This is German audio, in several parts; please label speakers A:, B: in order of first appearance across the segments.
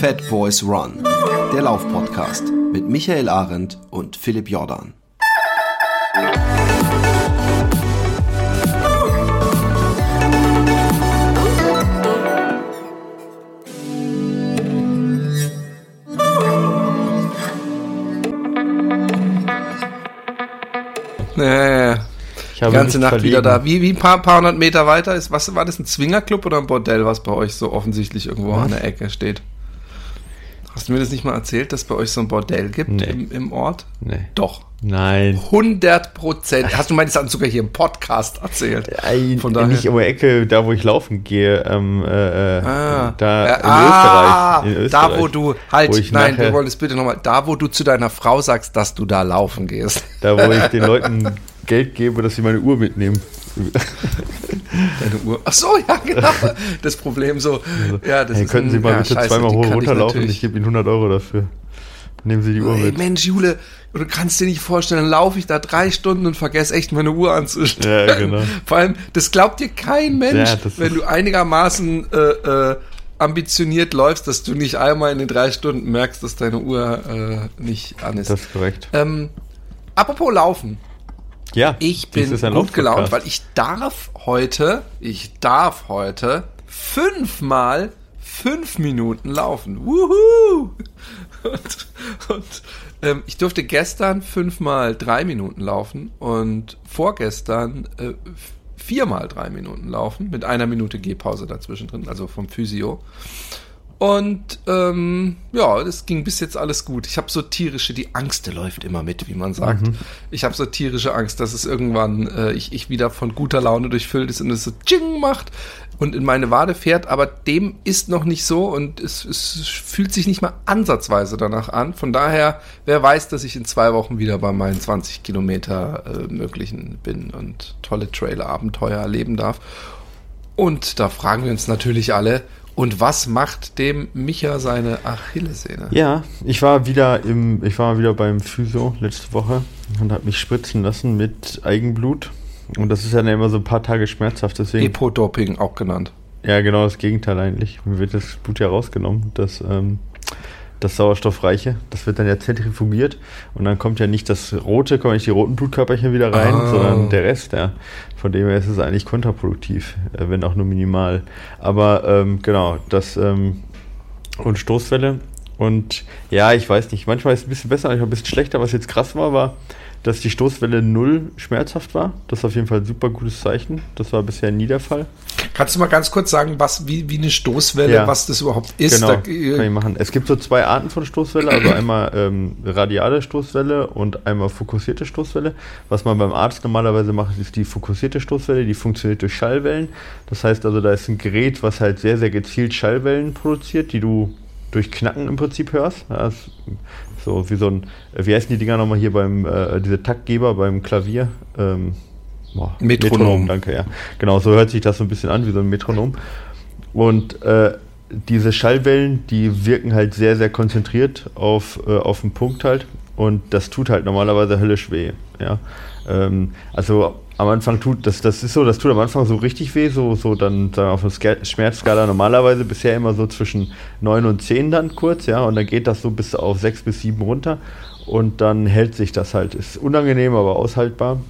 A: Fat Boys Run, der Laufpodcast mit Michael Arendt und Philipp Jordan.
B: Nee.
C: Ich habe
B: Die ganze Nacht
C: verlegen.
B: wieder da. Wie, wie ein paar, paar hundert Meter weiter ist, was war das, ein Zwingerclub oder ein Bordell, was bei euch so offensichtlich irgendwo an der Ecke steht? Hast du mir das nicht mal erzählt, dass es bei euch so ein Bordell gibt
C: Nee.
B: im, im Ort?
C: Nee.
B: Doch.
C: Nein.
B: 100 Prozent. Hast du mir das sogar hier im Podcast erzählt?
C: Ei,
B: Von daher.
C: Nicht um die Ecke, da wo ich laufen gehe, ähm, äh, äh,
B: Ah,
C: da
B: Äh,
C: in,
B: ah,
C: Österreich, in
B: Da,
C: Österreich.
B: wo du, halt,
C: Wo
B: nein,
C: nachher-
B: wir wollen bitte nochmal, da, wo du zu deiner Frau sagst, dass du da laufen gehst.
C: Da, wo ich den Leuten Geld gebe, dass sie meine Uhr mitnehmen.
B: Deine Uhr. Ach so, ja, genau. Das Problem so. Ja, das
C: hey,
B: ist
C: könnten
B: ein-
C: Sie mal
B: ja,
C: bitte
B: scheiße,
C: zweimal hoch
B: ich
C: runterlaufen? Ich,
B: natürlich-
C: gebe Ihnen 100 Euro dafür. Nehmen Sie die Uhr
B: Ey,
C: mit.
B: Mensch, Jule, du kannst dir nicht vorstellen, dann laufe ich da drei Stunden und vergesse echt meine Uhr anzustellen.
C: Ja, genau.
B: Vor allem, das glaubt dir kein Mensch,
C: Ja,
B: wenn du einigermaßen äh, äh, ambitioniert läufst, dass du nicht einmal in den drei Stunden merkst, dass deine Uhr äh, nicht an ist.
C: Das ist korrekt.
B: ähm, apropos Laufen.
C: Ja,
B: Ich bin gut gelaunt, weil ich darf heute, ich darf heute fünfmal fünf Minuten laufen. Wuhu! Und, und ähm, ich durfte gestern fünfmal drei Minuten laufen und vorgestern äh, viermal drei Minuten laufen mit einer Minute Gehpause dazwischen drin, also vom Physio. Und ähm, ja, das ging bis jetzt alles gut. Ich habe so tierische, die Angst läuft immer mit, wie man sagt. Ich habe so tierische Angst, dass es irgendwann äh, ich, ich wieder von guter Laune durchfüllt ist und es so Tsching macht und in meine Wade fährt, aber dem ist noch nicht so und es, es fühlt sich nicht mal ansatzweise danach an. Von daher, wer weiß, dass ich in zwei Wochen wieder bei meinen 20 Kilometer äh, möglichen bin und tolle Trailer-Abenteuer erleben darf. Und da fragen wir uns natürlich alle, und was macht dem Micha seine Achillessehne?
C: Ja, ich war wieder im, ich war wieder beim Physio letzte Woche und habe mich spritzen lassen mit Eigenblut. Und das ist ja dann immer so ein paar Tage schmerzhaft, deswegen.
B: Epo-Doping auch genannt.
C: Ja, genau das Gegenteil eigentlich. Mir wird das Blut ja rausgenommen, das, ähm, das Sauerstoffreiche. Das wird dann ja zentrifugiert und dann kommt ja nicht das rote, kommen nicht die roten Blutkörperchen wieder rein,
B: Oh.
C: sondern der Rest, ja. Von dem her ist es eigentlich kontraproduktiv, äh, wenn auch nur minimal. Aber ähm, genau, das ähm, und Stoßwelle. Und ja, ich weiß nicht, manchmal ist es ein bisschen besser, manchmal ein bisschen schlechter. Was jetzt krass war, war, dass die Stoßwelle null schmerzhaft war. Das ist auf jeden Fall ein super gutes Zeichen. Das war bisher nie der Fall.
B: Kannst du mal ganz kurz sagen, was wie, wie eine Stoßwelle,
C: Ja.
B: was das überhaupt ist?
C: Genau,
B: Da,
C: kann ich
B: äh,
C: machen. Es gibt so zwei Arten von Stoßwelle, also einmal ähm, radiale Stoßwelle und einmal fokussierte Stoßwelle. Was man beim Arzt normalerweise macht, ist die fokussierte Stoßwelle, die funktioniert durch Schallwellen. Das heißt also, da ist ein Gerät, was halt sehr, sehr gezielt Schallwellen produziert, die du durch Knacken im Prinzip hörst. Ist so wie so ein, äh, wie heißen die Dinger nochmal hier beim, äh, diese Taktgeber beim Klavier? Ähm, boah,
B: Metronom.
C: danke, ja. Genau, so hört sich das so ein bisschen an, wie so ein Metronom. Und äh, diese Schallwellen, die wirken halt sehr, sehr konzentriert auf, äh, auf den Punkt halt. Und das tut halt normalerweise höllisch weh. Ja? Ähm, also am Anfang tut, das, das ist so, das tut am Anfang so richtig weh, so, so dann sagen wir auf einer Ska- Schmerzskala normalerweise bisher immer so zwischen 9 und 10 dann kurz, ja, und dann geht das so bis auf 6 bis 7 runter und dann hält sich das halt. Ist unangenehm, aber aushaltbar.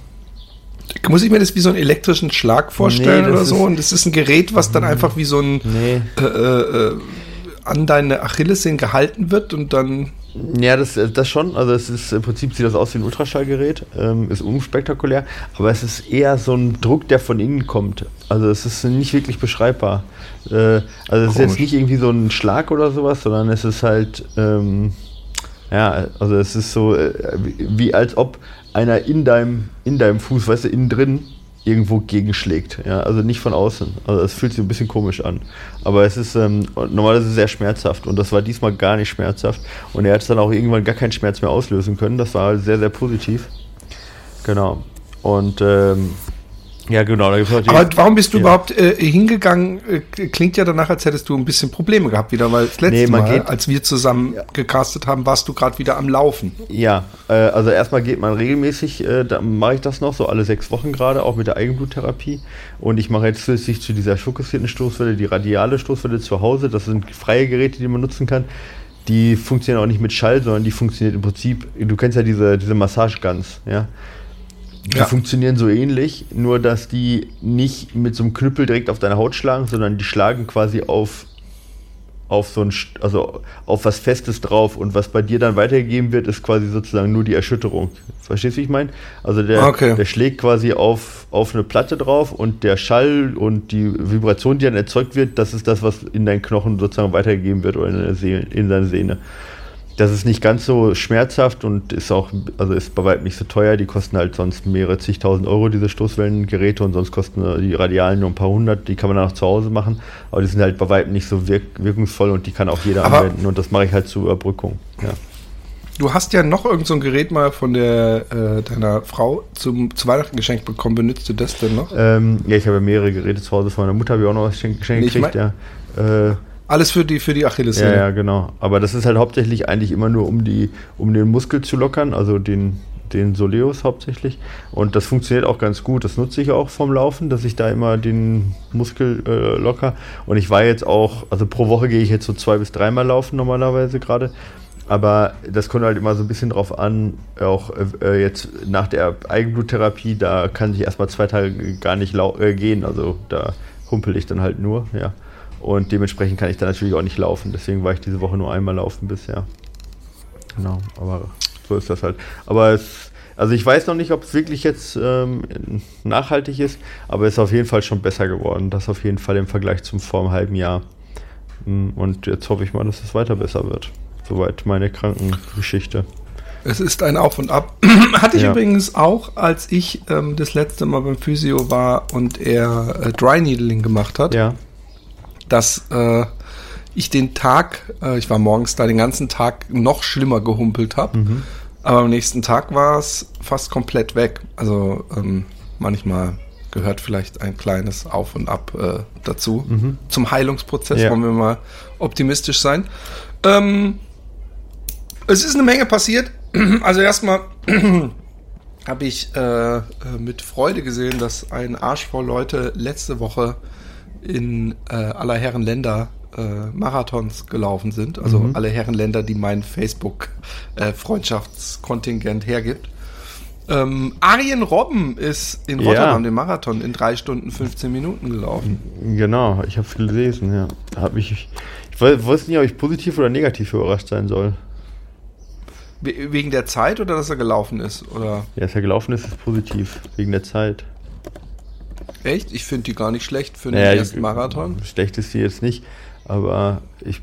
B: muss ich mir das wie so einen elektrischen Schlag vorstellen
C: Nee,
B: oder so? Und das ist ein Gerät, was dann einfach wie so ein
C: Nee.
B: äh, äh, äh, an deine Achillessehne gehalten wird und dann
C: Ja, das, äh, das schon. Also es ist im Prinzip sieht das aus wie ein Ultraschallgerät, ähm, ist unspektakulär, aber es ist eher so ein Druck, der von innen kommt. Also es ist nicht wirklich beschreibbar. Äh, also es ist
B: Komisch.
C: jetzt nicht irgendwie so ein Schlag oder sowas, sondern es ist halt, ähm, ja, also es ist so äh, wie, wie als ob einer in deinem, in deinem Fuß, weißt du, innen drin irgendwo gegenschlägt. Ja, also nicht von außen. Also es fühlt sich ein bisschen komisch an. Aber es ist ähm, normalerweise sehr schmerzhaft und das war diesmal gar nicht schmerzhaft. Und er hat es dann auch irgendwann gar keinen Schmerz mehr auslösen können. Das war sehr, sehr positiv. Genau. Und ähm, Ja, genau.
B: Aber warum bist du
C: ja.
B: überhaupt äh, hingegangen? Äh, klingt ja danach, als hättest du ein bisschen Probleme gehabt wieder, weil das letzte
C: Nee,
B: Mal,
C: geht-
B: als wir zusammen gecastet haben, warst du gerade wieder am Laufen.
C: Ja, äh, also erstmal geht man regelmäßig, äh, da mache ich das noch, so alle sechs Wochen gerade, auch mit der Eigenbluttherapie. Und ich mache jetzt zusätzlich zu dieser fokussierten Stoßwelle die radiale Stoßwelle zu Hause. Das sind freie Geräte, die man nutzen kann. Die funktionieren auch nicht mit Schall, sondern die funktioniert im Prinzip, du kennst ja diese, diese Massageguns, ja. Die
B: Ja.
C: funktionieren so ähnlich, nur dass die nicht mit so einem Knüppel direkt auf deine Haut schlagen, sondern die schlagen quasi auf, auf so ein, also auf was Festes drauf und was bei dir dann weitergegeben wird, ist quasi sozusagen nur die Erschütterung. Verstehst du, wie ich meine? Also der,
B: Okay.
C: der schlägt quasi auf, auf eine Platte drauf und der Schall und die Vibration, die dann erzeugt wird, das ist das, was in deinen Knochen sozusagen weitergegeben wird oder in, der Seele, in deine Sehne. Das ist nicht ganz so schmerzhaft und ist auch, also ist bei weitem nicht so teuer. Die kosten halt sonst mehrere zigtausend Euro, diese Stoßwellengeräte, und sonst kosten die Radialen nur ein paar hundert. Die kann man dann auch zu Hause machen, aber die sind halt bei weitem nicht so wirk wirkungsvoll und die kann auch jeder
B: Aber-
C: anwenden und das mache ich halt zur Überbrückung. Ja.
B: Du hast ja noch irgend so ein Gerät mal von der äh, deiner Frau zum, zu Weihnachten geschenkt bekommen. Benutzt du das denn noch?
C: Ähm, ja, ich habe ja mehrere Geräte zu Hause. Von meiner Mutter habe ich auch noch was geschenkt
B: Nee, ich
C: gekriegt, ja. Äh,
B: Alles für die für die
C: Ja,
B: Achillessehne.
C: ja, genau. Aber das ist halt hauptsächlich eigentlich immer nur, um, die, um den Muskel zu lockern, also den, den Soleus hauptsächlich. Und das funktioniert auch ganz gut. Das nutze ich auch vom Laufen, dass ich da immer den Muskel äh, locker. Und ich war jetzt auch, also pro Woche gehe ich jetzt so zwei bis dreimal laufen normalerweise gerade. Aber das kommt halt immer so ein bisschen drauf an, auch äh, jetzt nach der Eigenbluttherapie, da kann ich erstmal zwei Tage gar nicht äh, gehen. Also da humpel ich dann halt nur, ja. Und dementsprechend kann ich dann natürlich auch nicht laufen. Deswegen war ich diese Woche nur einmal laufen bisher. Genau, aber so ist das halt. Aber es, also ich weiß noch nicht, ob es wirklich jetzt ähm, nachhaltig ist, aber es ist auf jeden Fall schon besser geworden. Das auf jeden Fall im Vergleich zum vor einem halben Jahr. Mm, Und jetzt hoffe ich mal, dass es weiter besser wird. Soweit meine Krankengeschichte.
B: Es ist ein Auf und Ab. Hatte ich
C: Ja.
B: übrigens auch, als ich ähm, das letzte Mal beim Physio war und er äh, Dry Needling gemacht hat,
C: Ja,
B: dass äh, ich den Tag, äh, ich war morgens da den ganzen Tag noch schlimmer gehumpelt habe.
C: Mhm.
B: Aber am nächsten Tag war es fast komplett weg. Also ähm, manchmal gehört vielleicht ein kleines Auf und Ab äh, dazu. Zum Heilungsprozess
C: Mhm. Ja.
B: wollen wir mal optimistisch sein. Ähm, es ist eine Menge passiert. Also erstmal habe ich äh, äh, mit Freude gesehen, dass ein Arsch voll Leute letzte Woche in äh, aller Herren Länder äh, Marathons gelaufen sind. Also
C: Mhm.
B: alle Herren Länder, die mein Facebook äh, hergibt. Ähm, Arjen Robben ist in
C: Ja.
B: Rotterdam den Marathon in drei Stunden 15 Minuten gelaufen.
C: genau. Ich habe viel gelesen, ja. Hab ich, ich weiß, nicht, ob ich positiv oder negativ überrascht sein soll.
B: We wegen der Zeit oder dass er gelaufen ist? Oder
C: Ja, dass er gelaufen ist, ist positiv. Wegen der Zeit.
B: Echt? Ich finde die gar nicht schlecht für den
C: Naja,
B: ersten Marathon.
C: Schlecht ist sie jetzt nicht, aber ich.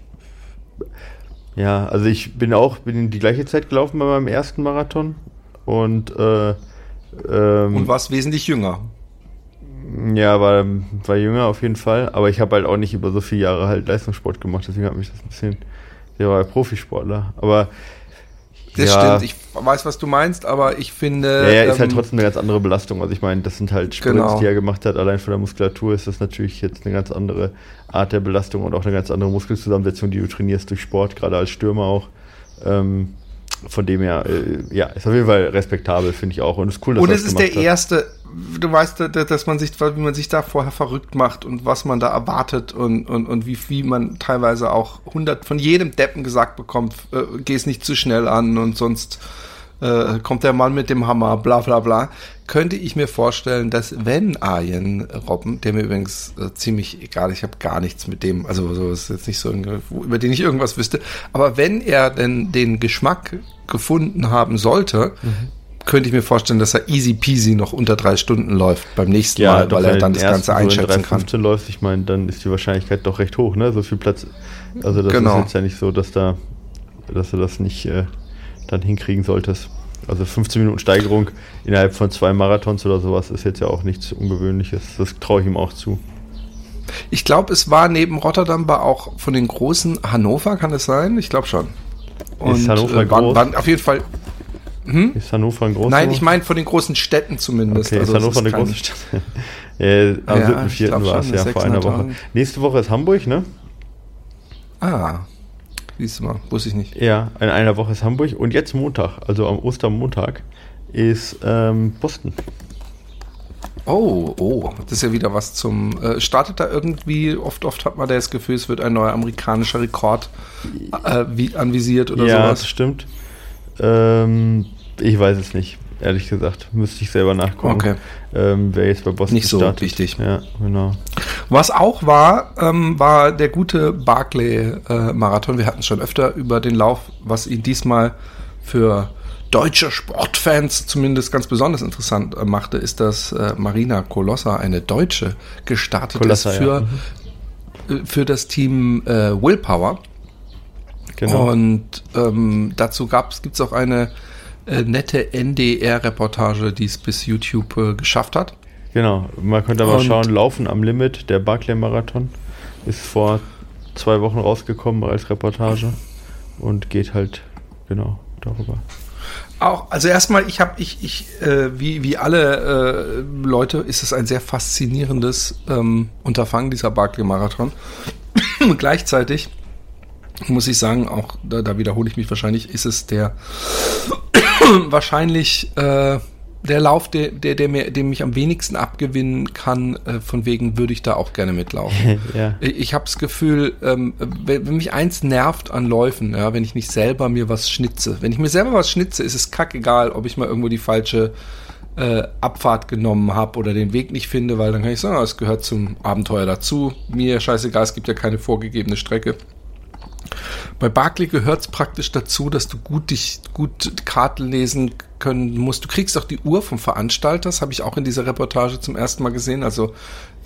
C: Ja, also ich bin auch bin in die gleiche Zeit gelaufen bei meinem ersten Marathon und äh, ähm,
B: Und warst wesentlich jünger.
C: ja, war, war jünger auf jeden Fall, aber ich habe halt auch nicht über so viele Jahre halt Leistungssport gemacht, deswegen hat mich das ein bisschen. Ich war Profisportler, aber
B: Das
C: ja,
B: stimmt, ich weiß, was du meinst, aber ich finde.
C: Ja, ja, ist halt
B: ähm,
C: trotzdem eine ganz andere Belastung. Also ich meine, das sind halt Sprints,
B: Genau.
C: die er gemacht hat. Allein von der Muskulatur ist das natürlich jetzt eine ganz andere Art der Belastung und auch eine ganz andere Muskelzusammensetzung, die du trainierst durch Sport, gerade als Stürmer auch. Ähm, von dem her, äh, ja, ist auf jeden Fall respektabel, finde ich auch. Und es ist cool, dass
B: Und es ist der
C: hat.
B: erste, du weißt, da- dass man sich, wie man sich da vorher verrückt macht und was man da erwartet und, und, und wie, wie man teilweise auch hundert von jedem Deppen gesagt bekommt, äh, geh es nicht zu schnell an und sonst äh, kommt der Mann mit dem Hammer, bla bla bla. Könnte ich mir vorstellen, dass wenn Arjen Robben, der mir übrigens äh, ziemlich egal, ich habe gar nichts mit dem, also so ist jetzt nicht so, über den ich irgendwas wüsste, aber wenn er denn den Geschmack gefunden haben sollte, könnte ich mir vorstellen, dass er easy peasy noch unter drei Stunden läuft beim nächsten
C: Ja,
B: Mal, weil
C: wenn
B: er dann das Ganze einschätzen kann.
C: 3,15 läufst, ich meine, dann ist die Wahrscheinlichkeit doch recht hoch, ne? So viel Platz. Also das
B: Genau.
C: ist jetzt ja nicht so, dass da, dass du das nicht äh, dann hinkriegen solltest. Also 15 Minuten Steigerung innerhalb von zwei Marathons oder sowas ist jetzt ja auch nichts Ungewöhnliches. Das traue ich ihm auch zu.
B: Ich glaube, es war neben Rotterdam war auch von den großen Hannover, kann es sein? Ich glaube schon.
C: Ist Hannover
B: äh, waren,
C: groß?
B: waren auf jeden Fall.
C: Hm? Ist Hannover ein großer?
B: Nein, ich meine von den großen Städten zumindest.
C: Okay, also ist Hannover eine große Stadt? ja, am ja, 7.4. war es ja, vor einer Woche. Nächste Woche ist Hamburg, ne?
B: Ah, siehst du mal, wusste ich nicht.
C: Ja, in einer Woche ist Hamburg und jetzt Montag, also am Ostermontag, ist ähm, Boston.
B: Oh, oh, das ist ja wieder was zum. Äh, startet da irgendwie, oft, oft hat man das Gefühl, es wird ein neuer amerikanischer Rekord äh, wie, anvisiert oder
C: ja,
B: sowas.
C: Ja, das stimmt. Ähm, ich weiß es nicht, ehrlich gesagt. Müsste ich selber nachgucken.
B: Okay.
C: Ähm, wer jetzt bei Boston
B: Nicht so
C: startet.
B: wichtig.
C: Ja, genau.
B: Was auch war, ähm, war der gute Barclay-Marathon. Äh, Wir hatten schon öfter über den Lauf, was ihn diesmal für deutsche Sportfans zumindest ganz besonders interessant äh, machte, ist, dass äh, Marina Colossa, eine Deutsche, gestartet Colossa, ist für, ja. mhm. Äh, für das Team äh, Willpower. Genau. Und ähm, dazu gibt es auch eine äh, nette NDR-Reportage, die es bis YouTube äh, geschafft hat.
C: Genau, man könnte aber Und schauen, Laufen am Limit, der Barclay-Marathon, ist vor zwei Wochen rausgekommen als Reportage und geht halt genau darüber.
B: Auch, also erstmal, ich habe, ich, ich, äh, wie, wie alle äh, Leute, ist es ein sehr faszinierendes ähm, Unterfangen, dieser Barclay-Marathon. Gleichzeitig muss ich sagen, auch da, da wiederhole ich mich wahrscheinlich, ist es der wahrscheinlich äh, der Lauf, der, der, der mir, dem ich am wenigsten abgewinnen kann, äh, von wegen würde ich da auch gerne mitlaufen. ja. Ich habe das Gefühl, ähm, wenn, wenn, mich eins nervt an Läufen, ja, wenn ich nicht selber mir was schnitze. Wenn ich mir selber was schnitze, ist es kackegal, ob ich mal irgendwo die falsche äh, Abfahrt genommen habe oder den Weg nicht finde, weil dann kann ich sagen, es gehört zum Abenteuer dazu. Mir scheißegal, es gibt ja keine vorgegebene Strecke. Bei Barclay gehört es praktisch dazu, dass du gut dich gut Karten lesen können musst. Du kriegst auch die Uhr vom Veranstalter, das habe ich auch in dieser Reportage zum ersten Mal gesehen. Also,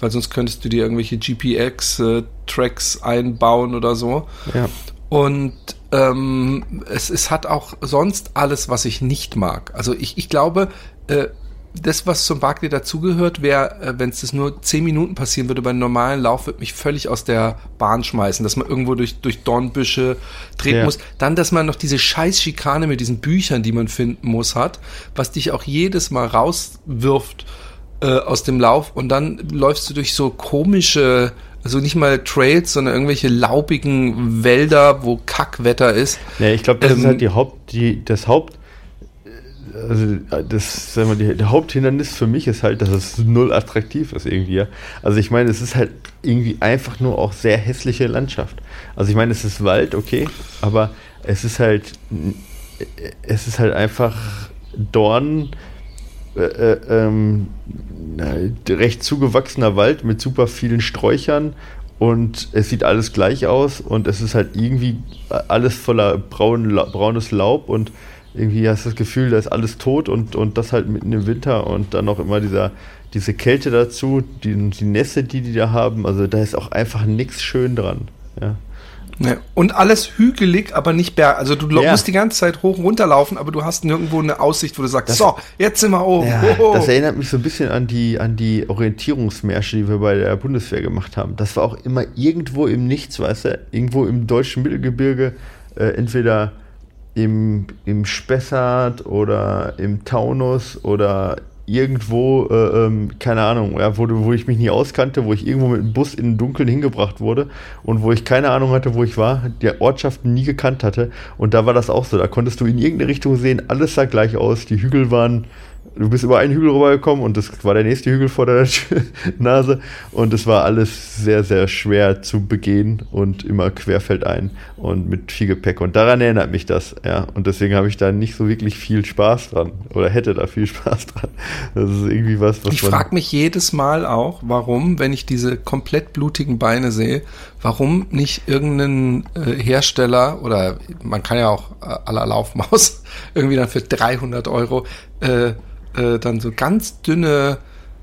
B: weil sonst könntest du dir irgendwelche GPX-Tracks äh, einbauen oder so.
C: Ja.
B: Und ähm, es, es hat auch sonst alles, was ich nicht mag. Also ich, ich glaube, äh, das, was zum Barclay dazugehört, wäre, äh, wenn es das nur zehn Minuten passieren würde, bei einem normalen Lauf, würde mich völlig aus der Bahn schmeißen, dass man irgendwo durch, durch Dornbüsche treten ja. muss. Dann, dass man noch diese scheiß Schikane mit diesen Büchern, die man finden muss, hat, was dich auch jedes Mal rauswirft äh, aus dem Lauf und dann läufst du durch so komische also nicht mal Trails, sondern irgendwelche laubigen Wälder, wo Kackwetter ist.
C: Ja, ich glaube, das ähm, ist halt die Haupt, die, das Haupt, also das, sagen wir, der Haupthindernis für mich ist halt, dass es null attraktiv ist irgendwie. Also ich meine, es ist halt irgendwie einfach nur auch sehr hässliche Landschaft. Also ich meine, es ist Wald, okay, aber es ist halt, es ist halt einfach Dorn, äh, äh, ähm, recht zugewachsener Wald mit super vielen Sträuchern und es sieht alles gleich aus und es ist halt irgendwie alles voller braun, braunes Laub und irgendwie hast du das Gefühl, da ist alles tot und, und das halt mitten im Winter und dann noch immer dieser, diese Kälte dazu, die, die Nässe, die die da haben, also da ist auch einfach nichts schön dran. Ja.
B: Ja, und alles hügelig, aber nicht berg. Also du ja. musst die ganze Zeit hoch und runter laufen, aber du hast nirgendwo eine Aussicht, wo du sagst, das, so, jetzt sind wir oben. Ja,
C: oh. Das erinnert mich so ein bisschen an die, an die Orientierungsmärsche, die wir bei der Bundeswehr gemacht haben. Das war auch immer irgendwo im Nichts, weißt du, irgendwo im deutschen Mittelgebirge, äh, entweder im, im Spessart oder im Taunus oder irgendwo, äh, ähm, keine Ahnung, ja, wo, wo ich mich nie auskannte, wo ich irgendwo mit dem Bus in den Dunkeln hingebracht wurde und wo ich keine Ahnung hatte, wo ich war, der Ortschaften nie gekannt hatte. Und da war das auch so. Da konntest du in irgendeine Richtung sehen, alles sah gleich aus, die Hügel waren du bist über einen Hügel rübergekommen und das war der nächste Hügel vor der Nase. Und es war alles sehr, sehr schwer zu begehen und immer querfeldein und mit viel Gepäck. Und daran erinnert mich das, ja, und deswegen habe ich da nicht so wirklich viel Spaß dran oder hätte da viel Spaß dran. Das ist irgendwie was, was
B: Ich frage mich jedes Mal auch, warum, wenn ich diese komplett blutigen Beine sehe, warum nicht irgendein äh, Hersteller oder man kann ja auch äh, aller Laufmaus irgendwie dann für 300 Euro äh, äh, dann so ganz dünne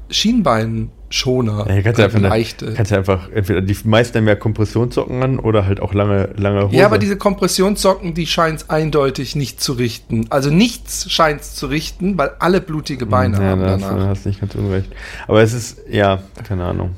B: Schienbeinschoner.
C: Ja, kannst, du einfach leichte. kannst du einfach, entweder die meisten haben ja Kompressionssocken an oder halt auch lange, lange
B: Hose. Ja, aber diese Kompressionssocken, die scheint es eindeutig nicht zu richten. Also nichts scheint es zu richten, weil alle blutige Beine ja, haben
C: danach. Ja, hast nicht ganz unrecht. Aber es ist, ja, keine Ahnung.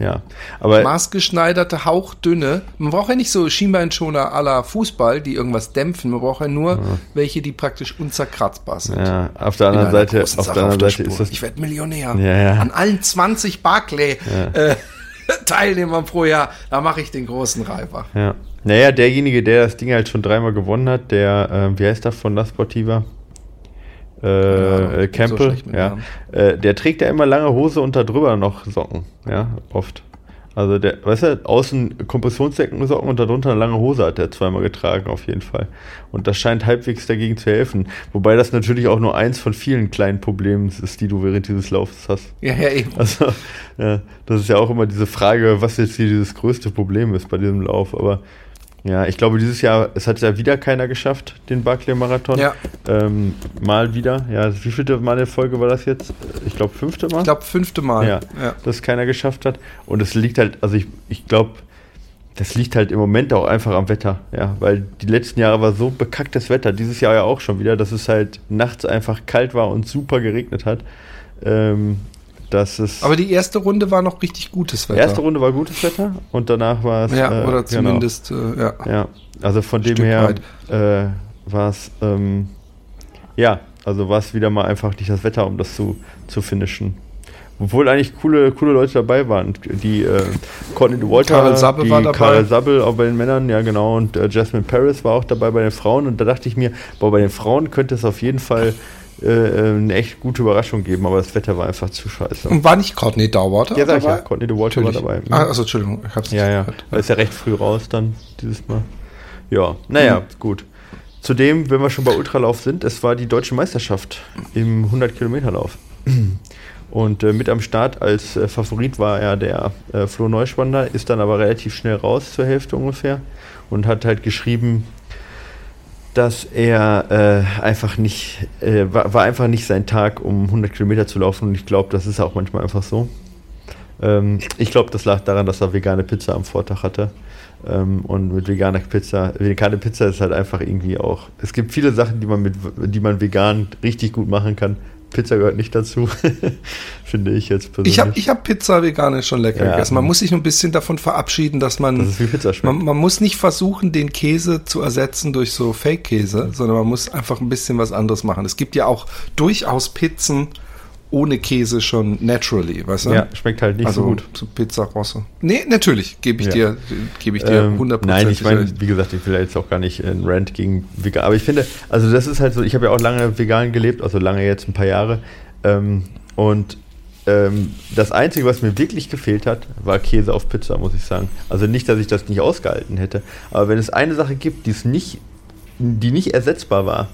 C: Ja, aber
B: Maßgeschneiderte, hauchdünne. Man braucht ja nicht so Schienbeinschoner à la Fußball, die irgendwas dämpfen. Man braucht ja nur welche, die praktisch unzerkratzbar sind.
C: ja, auf der anderen Seite, auf
B: Sache
C: der anderen
B: der
C: Seite ist das
B: Ich werde Millionär.
C: Ja, ja.
B: An allen 20 Barclay äh, Teilnehmern pro Jahr, da mache ich den großen Reiber.
C: Ja. Naja, derjenige, der das Ding halt schon dreimal gewonnen hat, der, äh, wie heißt der von La Sportiva? Äh, äh,
B: ich bin so
C: ja. Äh, der trägt ja immer lange Hose und da drüber noch Socken, ja, oft. Also der, weißt du, außen Kompressionssocken und darunter eine lange Hose hat er zweimal getragen, auf jeden Fall. Und das scheint halbwegs dagegen zu helfen. Wobei das natürlich auch nur eins von vielen kleinen Problemen ist, die du während dieses Laufs hast.
B: Ja, ja, eben.
C: Also, ja, das ist ja auch immer diese Frage, was jetzt hier dieses größte Problem ist bei diesem Lauf. Aber ja, ich glaube, dieses Jahr, es hat ja wieder keiner geschafft, den Barclay-Marathon.
B: Ja.
C: Ähm, mal wieder. Ja, wie vielte Mal in Folge war das jetzt? Ich glaube, fünfte Mal.
B: Ich glaube, fünfte Mal.
C: ja, dass keiner geschafft hat. Und es liegt halt, also ich, ich glaube, das liegt halt im Moment auch einfach am Wetter, ja, weil die letzten Jahre war so bekacktes Wetter, dieses Jahr ja auch schon wieder, dass es halt nachts einfach kalt war und super geregnet hat. Ähm, dass es
B: Aber die erste Runde war noch richtig gutes Wetter.
C: erste Runde war gutes Wetter und danach war es
B: Ja,
C: äh,
B: oder
C: genau.
B: zumindest, äh, ja.
C: Ja, also von dem
B: Stück
C: her äh, war es, ähm, ja, also war es wieder mal einfach nicht das Wetter, um das zu, zu finishen. Obwohl eigentlich coole, coole Leute dabei waren. Die äh, Courtney Walter,
B: Karel Sabbe
C: die
B: war dabei.
C: Karel Sabbe auch bei den Männern, ja genau, und äh, Jasmine Paris war auch dabei bei den Frauen. Und da dachte ich mir, boah, bei den Frauen könnte es auf jeden Fall äh, eine echt gute Überraschung geben, aber das Wetter war einfach zu scheiße.
B: Und war nicht Courtney Dauerter
C: Ja, sag ich ja,
B: dabei?
C: Courtney Walter war dabei.
B: Ah, also Entschuldigung, ich hab's
C: Ja,
B: nicht
C: ja.
B: gehört.
C: Weil ist ja recht früh raus dann dieses Mal. Ja, naja, gut. Zudem, wenn wir schon bei Ultralauf sind, es war die deutsche Meisterschaft im 100-Kilometer-Lauf. Und äh, mit am Start als äh, Favorit war ja der äh, Flo Neuschwander, ist dann aber relativ schnell raus, zur Hälfte ungefähr, und hat halt geschrieben, dass er äh, einfach nicht, äh, war, war einfach nicht sein Tag, um 100 Kilometer zu laufen. Und ich glaube, das ist auch manchmal einfach so. Ähm, ich glaube, das lag daran, dass er vegane Pizza am Vortag hatte. Ähm, und mit veganer Pizza, vegane Pizza ist halt einfach irgendwie auch. Es gibt viele Sachen, die man mit, die man vegan richtig gut machen kann. Pizza gehört nicht dazu, finde ich jetzt persönlich.
B: Ich habe ich hab Pizza veganisch schon lecker
C: Ja.
B: gegessen. Man muss sich ein bisschen davon verabschieden, dass man,
C: es wie Pizza schmeckt.
B: man, man muss nicht versuchen, den Käse zu ersetzen durch so Fake-Käse, sondern man muss einfach ein bisschen was anderes machen. Es gibt ja auch durchaus Pizzen ohne Käse schon naturally, weißt du?
C: ja, schmeckt halt nicht
B: also
C: so gut.
B: zu Pizza Rosse. Nee, natürlich, gebe ich
C: Ja.
B: dir, gebe ich dir
C: Ähm,
B: 100%
C: Nein, ich meine, wie gesagt, ich will jetzt auch gar nicht einen Rant gegen vegan. Aber ich finde, also das ist halt so, ich habe ja auch lange vegan gelebt, also lange jetzt, ein paar Jahre. Ähm, und ähm, das Einzige, was mir wirklich gefehlt hat, war Käse auf Pizza, muss ich sagen. Also nicht, dass ich das nicht ausgehalten hätte. Aber wenn es eine Sache gibt, die es nicht, die nicht ersetzbar war,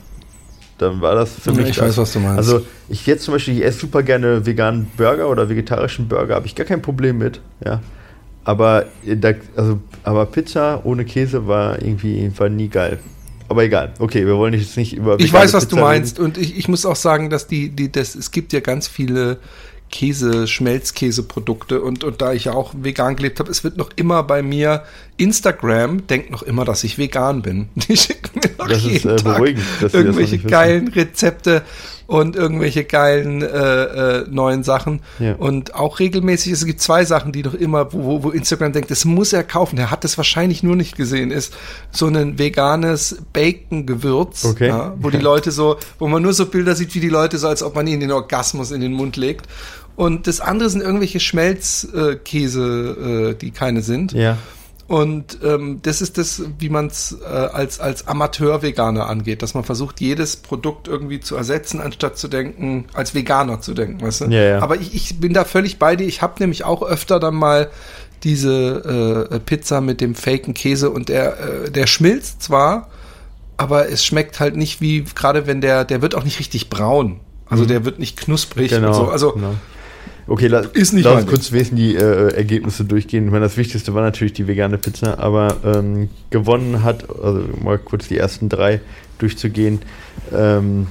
C: dann war das für
B: Ja,
C: mich.
B: ich
C: das.
B: weiß, was du meinst.
C: Also ich jetzt zum Beispiel, ich esse super gerne veganen Burger oder vegetarischen Burger, habe ich gar kein Problem mit. Ja. Aber, äh, da, also, aber Pizza ohne Käse war irgendwie war nie geil. Aber egal. Okay, wir wollen jetzt nicht über
B: Ich weiß, was du
C: Pizza
B: meinst. Und ich, ich muss auch sagen, dass die, die, das, es gibt ja ganz viele Käse, Schmelzkäseprodukte und, und da ich ja auch vegan gelebt habe, es wird noch immer bei mir, Instagram denkt noch immer, dass ich vegan bin. Die schicken mir noch
C: Das ist,
B: jeden
C: äh,
B: Tag irgendwelche geilen Rezepte und irgendwelche geilen äh, äh, neuen Sachen.
C: Ja.
B: Und auch regelmäßig, es gibt zwei Sachen, die noch immer, wo, wo- Instagram denkt, das muss er kaufen. Der hat das wahrscheinlich nur nicht gesehen, ist so ein veganes Bacon-Gewürz,
C: Okay.
B: ja, wo die Leute so, wo man nur so Bilder sieht, wie die Leute so, als ob man ihnen den Orgasmus in den Mund legt. Und das andere sind irgendwelche Schmelzkäse, äh, die keine sind.
C: Ja.
B: Und ähm, das ist das, wie man es äh, als, als Amateur-Veganer angeht, dass man versucht, jedes Produkt irgendwie zu ersetzen, anstatt zu denken, als Veganer zu denken, weißt du?
C: Ja, ja.
B: Aber ich, ich bin da völlig bei dir. Ich habe nämlich auch öfter dann mal diese äh, Pizza mit dem faken Käse und der, äh, der schmilzt zwar, aber es schmeckt halt nicht wie, gerade wenn der, der wird auch nicht richtig braun. Also der wird nicht knusprig
C: Genau.
B: und so. Also
C: genau. Okay, la
B: Ist nicht
C: lass uns kurz wesen die äh, Ergebnisse durchgehen. Ich meine, das Wichtigste war natürlich die vegane Pizza, aber ähm, gewonnen hat, also mal kurz die ersten drei durchzugehen. Ähm,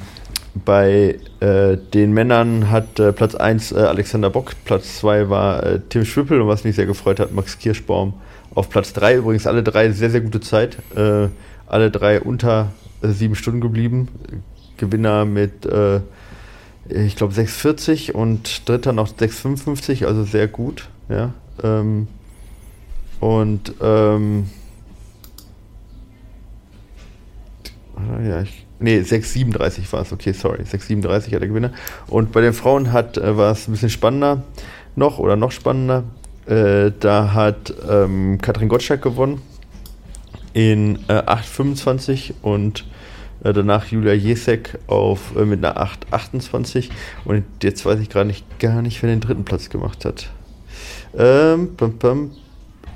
C: bei äh, den Männern hat äh, Platz 1 äh, Alexander Bock, Platz 2 war äh, Tim Schwippel und was mich sehr gefreut hat, Max Kirschbaum. Auf Platz 3 übrigens alle drei sehr, sehr gute Zeit. Äh, alle drei unter sieben Stunden geblieben. Gewinner mit ich glaube 6,40 und dritter noch 6,55, also sehr gut. Ja, Ähm, und ähm, ja, ich, nee, 6,37 war es, okay, sorry. 6,37 hat der Gewinner. Und bei den Frauen hat, äh, war es ein bisschen spannender noch oder noch spannender. Äh, da hat ähm, Katrin Gottschalk gewonnen in äh, 8,25 und äh, danach Julia Jesek auf, äh, mit einer 8,28 und jetzt weiß ich gerade nicht, gar nicht, wer den dritten Platz gemacht hat. Ähm, pum, pum.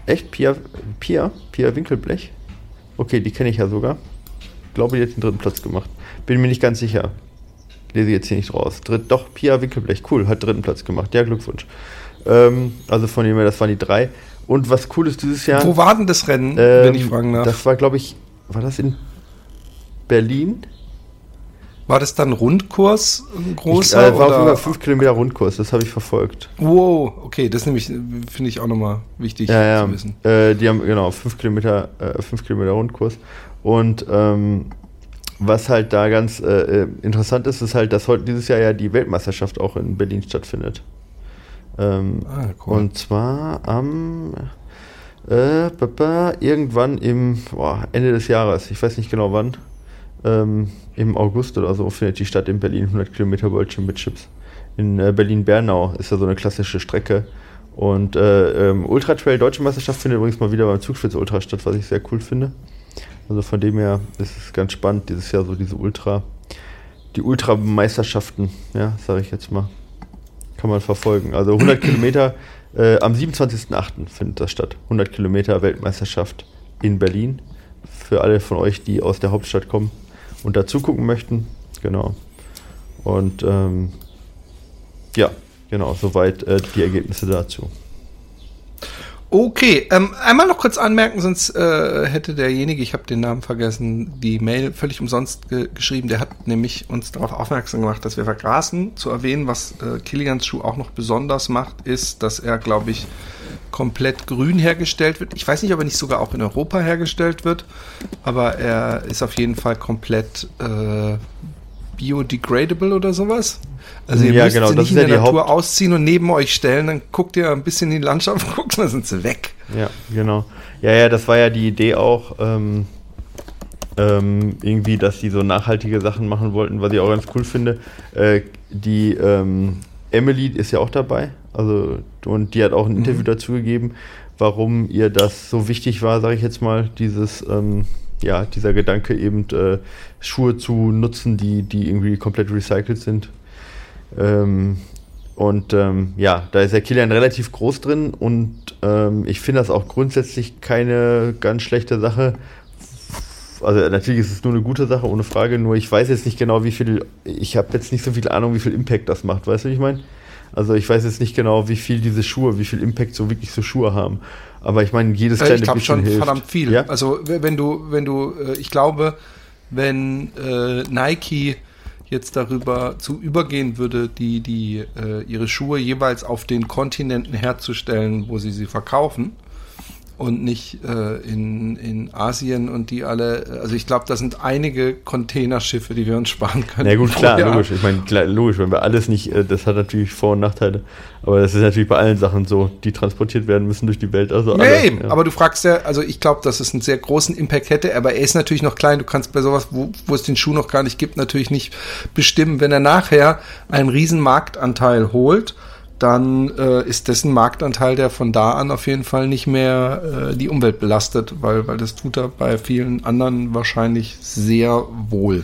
C: Echt? Pia, Pia? Pia Winkelblech? Okay, die kenne ich ja sogar. Ich glaube, die hat den dritten Platz gemacht. Bin mir nicht ganz sicher. Lese ich jetzt hier nicht raus. Dritt, doch, Pia Winkelblech, cool, hat dritten Platz gemacht. Ja, Glückwunsch. Ähm, also von dem her, das waren die drei. Und was cool ist dieses Jahr.
B: Wo war denn das Rennen,
C: ähm,
B: wenn ich fragen darf?
C: Das war, glaube ich, war das in Berlin?
B: War das dann Rundkurs ein
C: Ich,
B: großer?
C: äh, war auf
B: oder?
C: über 5 Kilometer Rundkurs, das habe ich verfolgt.
B: Wow, okay, das nämlich finde ich auch nochmal wichtig
C: Ja, ja.
B: zu wissen.
C: Äh, die haben genau 5 Kilometer, äh, 5 Kilometer Rundkurs. Und ähm, was halt da ganz äh, äh, interessant ist, ist halt, dass heute dieses Jahr ja die Weltmeisterschaft auch in Berlin stattfindet. Ähm,
B: Ah, cool.
C: Und zwar am äh, irgendwann im boah, Ende des Jahres, ich weiß nicht genau wann, ähm, im August oder so findet die statt in Berlin, 100 Kilometer World Championships. In äh, Berlin-Bernau ist ja so eine klassische Strecke. Und äh, ähm, Ultra Trail Deutsche Meisterschaft findet übrigens mal wieder beim Zugspitz Ultra statt, was ich sehr cool finde. Also von dem her ist es ganz spannend, dieses Jahr so diese Ultra, die Ultrameisterschaften, ja, sage ich jetzt mal, kann man verfolgen. Also 100 Kilometer, äh, am 27.08. findet das statt. 100 Kilometer Weltmeisterschaft in Berlin. Für alle von euch, die aus der Hauptstadt kommen und dazu gucken möchten. Genau. Und ähm, ja, genau, soweit äh, die Ergebnisse dazu.
B: Okay, ähm, einmal noch kurz anmerken, sonst äh, hätte derjenige, ich habe den Namen vergessen, die Mail völlig umsonst ge geschrieben. Der hat nämlich uns darauf aufmerksam gemacht, dass wir vergaßen zu erwähnen, was äh, Kilians Schuh auch noch besonders macht, ist, dass er, glaube ich, komplett grün hergestellt wird. Ich weiß nicht, ob er nicht sogar auch in Europa hergestellt wird, aber er ist auf jeden Fall komplett äh, biodegradable oder sowas. Also ihr
C: Ja,
B: müsst
C: genau,
B: sie nicht in
C: ja
B: der
C: die
B: Natur
C: Haupt-
B: ausziehen und neben euch stellen, dann guckt ihr ein bisschen in die Landschaft, guckt, dann sind sie weg.
C: Ja, genau. Ja, ja, das war ja die Idee auch, ähm, ähm, irgendwie, dass die so nachhaltige Sachen machen wollten, was ich auch ganz cool finde. Äh, die ähm, Emily ist ja auch dabei, also und die hat auch ein Interview dazu gegeben, warum ihr das so wichtig war, sage ich jetzt mal, dieses ähm, ja, dieser Gedanke eben äh, Schuhe zu nutzen, die, die irgendwie komplett recycelt sind. Ähm, und ähm, ja, da ist der Kilian relativ groß drin und ähm, ich finde das auch grundsätzlich keine ganz schlechte Sache. Also natürlich ist es nur eine gute Sache, ohne Frage, nur ich weiß jetzt nicht genau, wie viel, ich habe jetzt nicht so viel Ahnung, wie viel Impact das macht, weißt du, wie ich meine? Also ich weiß jetzt nicht genau, wie viel diese Schuhe, wie viel Impact so wirklich so Schuhe haben. Aber ich meine, jedes
B: Äh,
C: kleine
B: ich glaube
C: bisschen
B: schon
C: hilft.
B: verdammt viel.
C: Ja?
B: Also wenn du, wenn du, äh, ich glaube, wenn äh, Nike jetzt darüber zu übergehen würde, die, die äh, ihre Schuhe jeweils auf den Kontinenten herzustellen, wo sie sie verkaufen und nicht äh, in, in Asien und die alle, also ich glaube, da sind einige Containerschiffe, die wir uns sparen können.
C: Na gut, klar,
B: Jahr.
C: logisch. Ich meine, logisch, wenn wir alles nicht, äh, das hat natürlich Vor- und Nachteile. Aber das ist natürlich bei allen Sachen so, die transportiert werden müssen durch die Welt. Also
B: Nee,
C: alle, ja.
B: aber du fragst ja, also ich glaube, dass es einen sehr großen Impact hätte, aber er ist natürlich noch klein. Du kannst bei sowas, wo, wo es den Schuh noch gar nicht gibt, natürlich nicht bestimmen. Wenn er nachher einen riesen Marktanteil holt, dann äh, ist dessen Marktanteil, der von da an auf jeden Fall nicht mehr äh, die Umwelt belastet, weil, weil das tut er bei vielen anderen wahrscheinlich sehr wohl.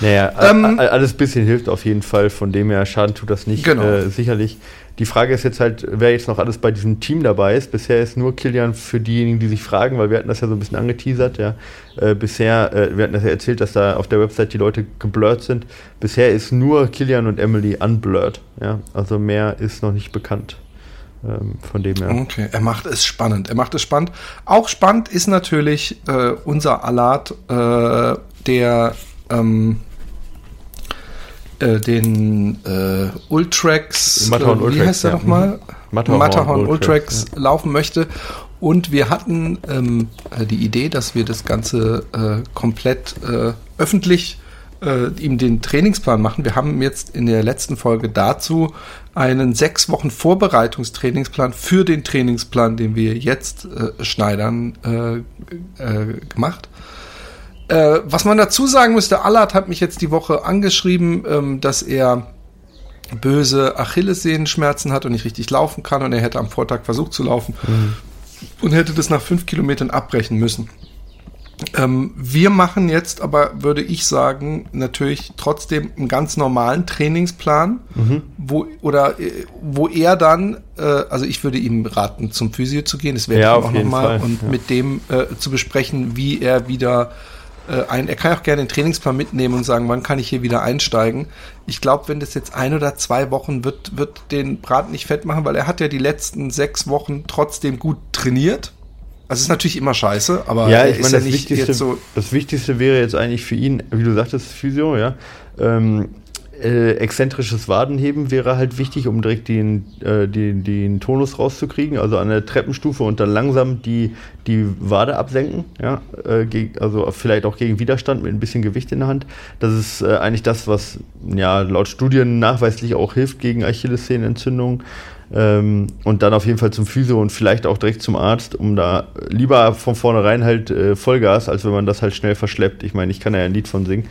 C: Naja,
B: Ähm,
C: alles bisschen hilft auf jeden Fall, von dem her Schaden tut das nicht,
B: Genau.
C: äh, sicherlich. Die Frage ist jetzt halt, wer jetzt noch alles bei diesem Team dabei ist. Bisher ist nur Kilian für diejenigen, die sich fragen, weil wir hatten das ja so ein bisschen angeteasert, ja. Äh, bisher, äh, wir hatten das ja erzählt, dass da auf der Website die Leute geblurrt sind. Bisher ist nur Kilian und Emily unblurred, ja. Also mehr ist noch nicht bekannt. Ähm, von dem her.
B: Okay, er macht es spannend. Er macht es spannend. Auch spannend ist natürlich äh, unser Alat, äh, der ähm, äh, den äh, Ultrax,
C: Matterhorn
B: äh, wie
C: Ultrax,
B: heißt er
C: ja.
B: nochmal?
C: Mhm. Matterhorn
B: Matterhorn
C: Ultrax,
B: Ultrax laufen möchte. Und wir hatten ähm, äh, die Idee, dass wir das Ganze äh, komplett äh, öffentlich äh, ihm den Trainingsplan machen. Wir haben jetzt in der letzten Folge dazu einen sechs Wochen Vorbereitungstrainingsplan für den Trainingsplan, den wir jetzt äh, schneidern, äh, äh, gemacht. Äh, was man dazu sagen müsste, Allard hat mich jetzt die Woche angeschrieben, ähm, dass er böse Achillessehenschmerzen hat und nicht richtig laufen kann und er hätte am Vortag versucht zu laufen mhm. und hätte das nach fünf Kilometern abbrechen müssen. Ähm, wir machen jetzt aber, würde ich sagen, natürlich trotzdem einen ganz normalen Trainingsplan, mhm. wo oder äh, wo er dann, äh, also ich würde ihm raten, zum Physio zu gehen, das werde ja, ich auch nochmal und ja. mit dem äh, zu besprechen, wie er wieder äh, ein, er kann auch gerne den Trainingsplan mitnehmen und sagen, wann kann ich hier wieder einsteigen. Ich glaube, wenn das jetzt ein oder zwei Wochen wird, wird den Brat nicht fett machen, weil er hat ja die letzten sechs Wochen trotzdem gut trainiert also ist natürlich immer scheiße, aber
C: ja, ich meine, das, ja Wichtigste, so das Wichtigste wäre jetzt eigentlich für ihn, wie du sagtest, Physio, ja. Ähm, äh, exzentrisches Wadenheben wäre halt wichtig, um direkt den, äh, den, den Tonus rauszukriegen, also an der Treppenstufe und dann langsam die, die Wade absenken, ja, äh, also vielleicht auch gegen Widerstand mit ein bisschen Gewicht in der Hand. Das ist äh, eigentlich das, was ja laut Studien nachweislich auch hilft gegen Achillessehnenentzündungen. Ähm, und dann auf jeden Fall zum Physio und vielleicht auch direkt zum Arzt, um da lieber von vornherein halt äh, Vollgas, als wenn man das halt schnell verschleppt. Ich meine, ich kann ja ein Lied von singen.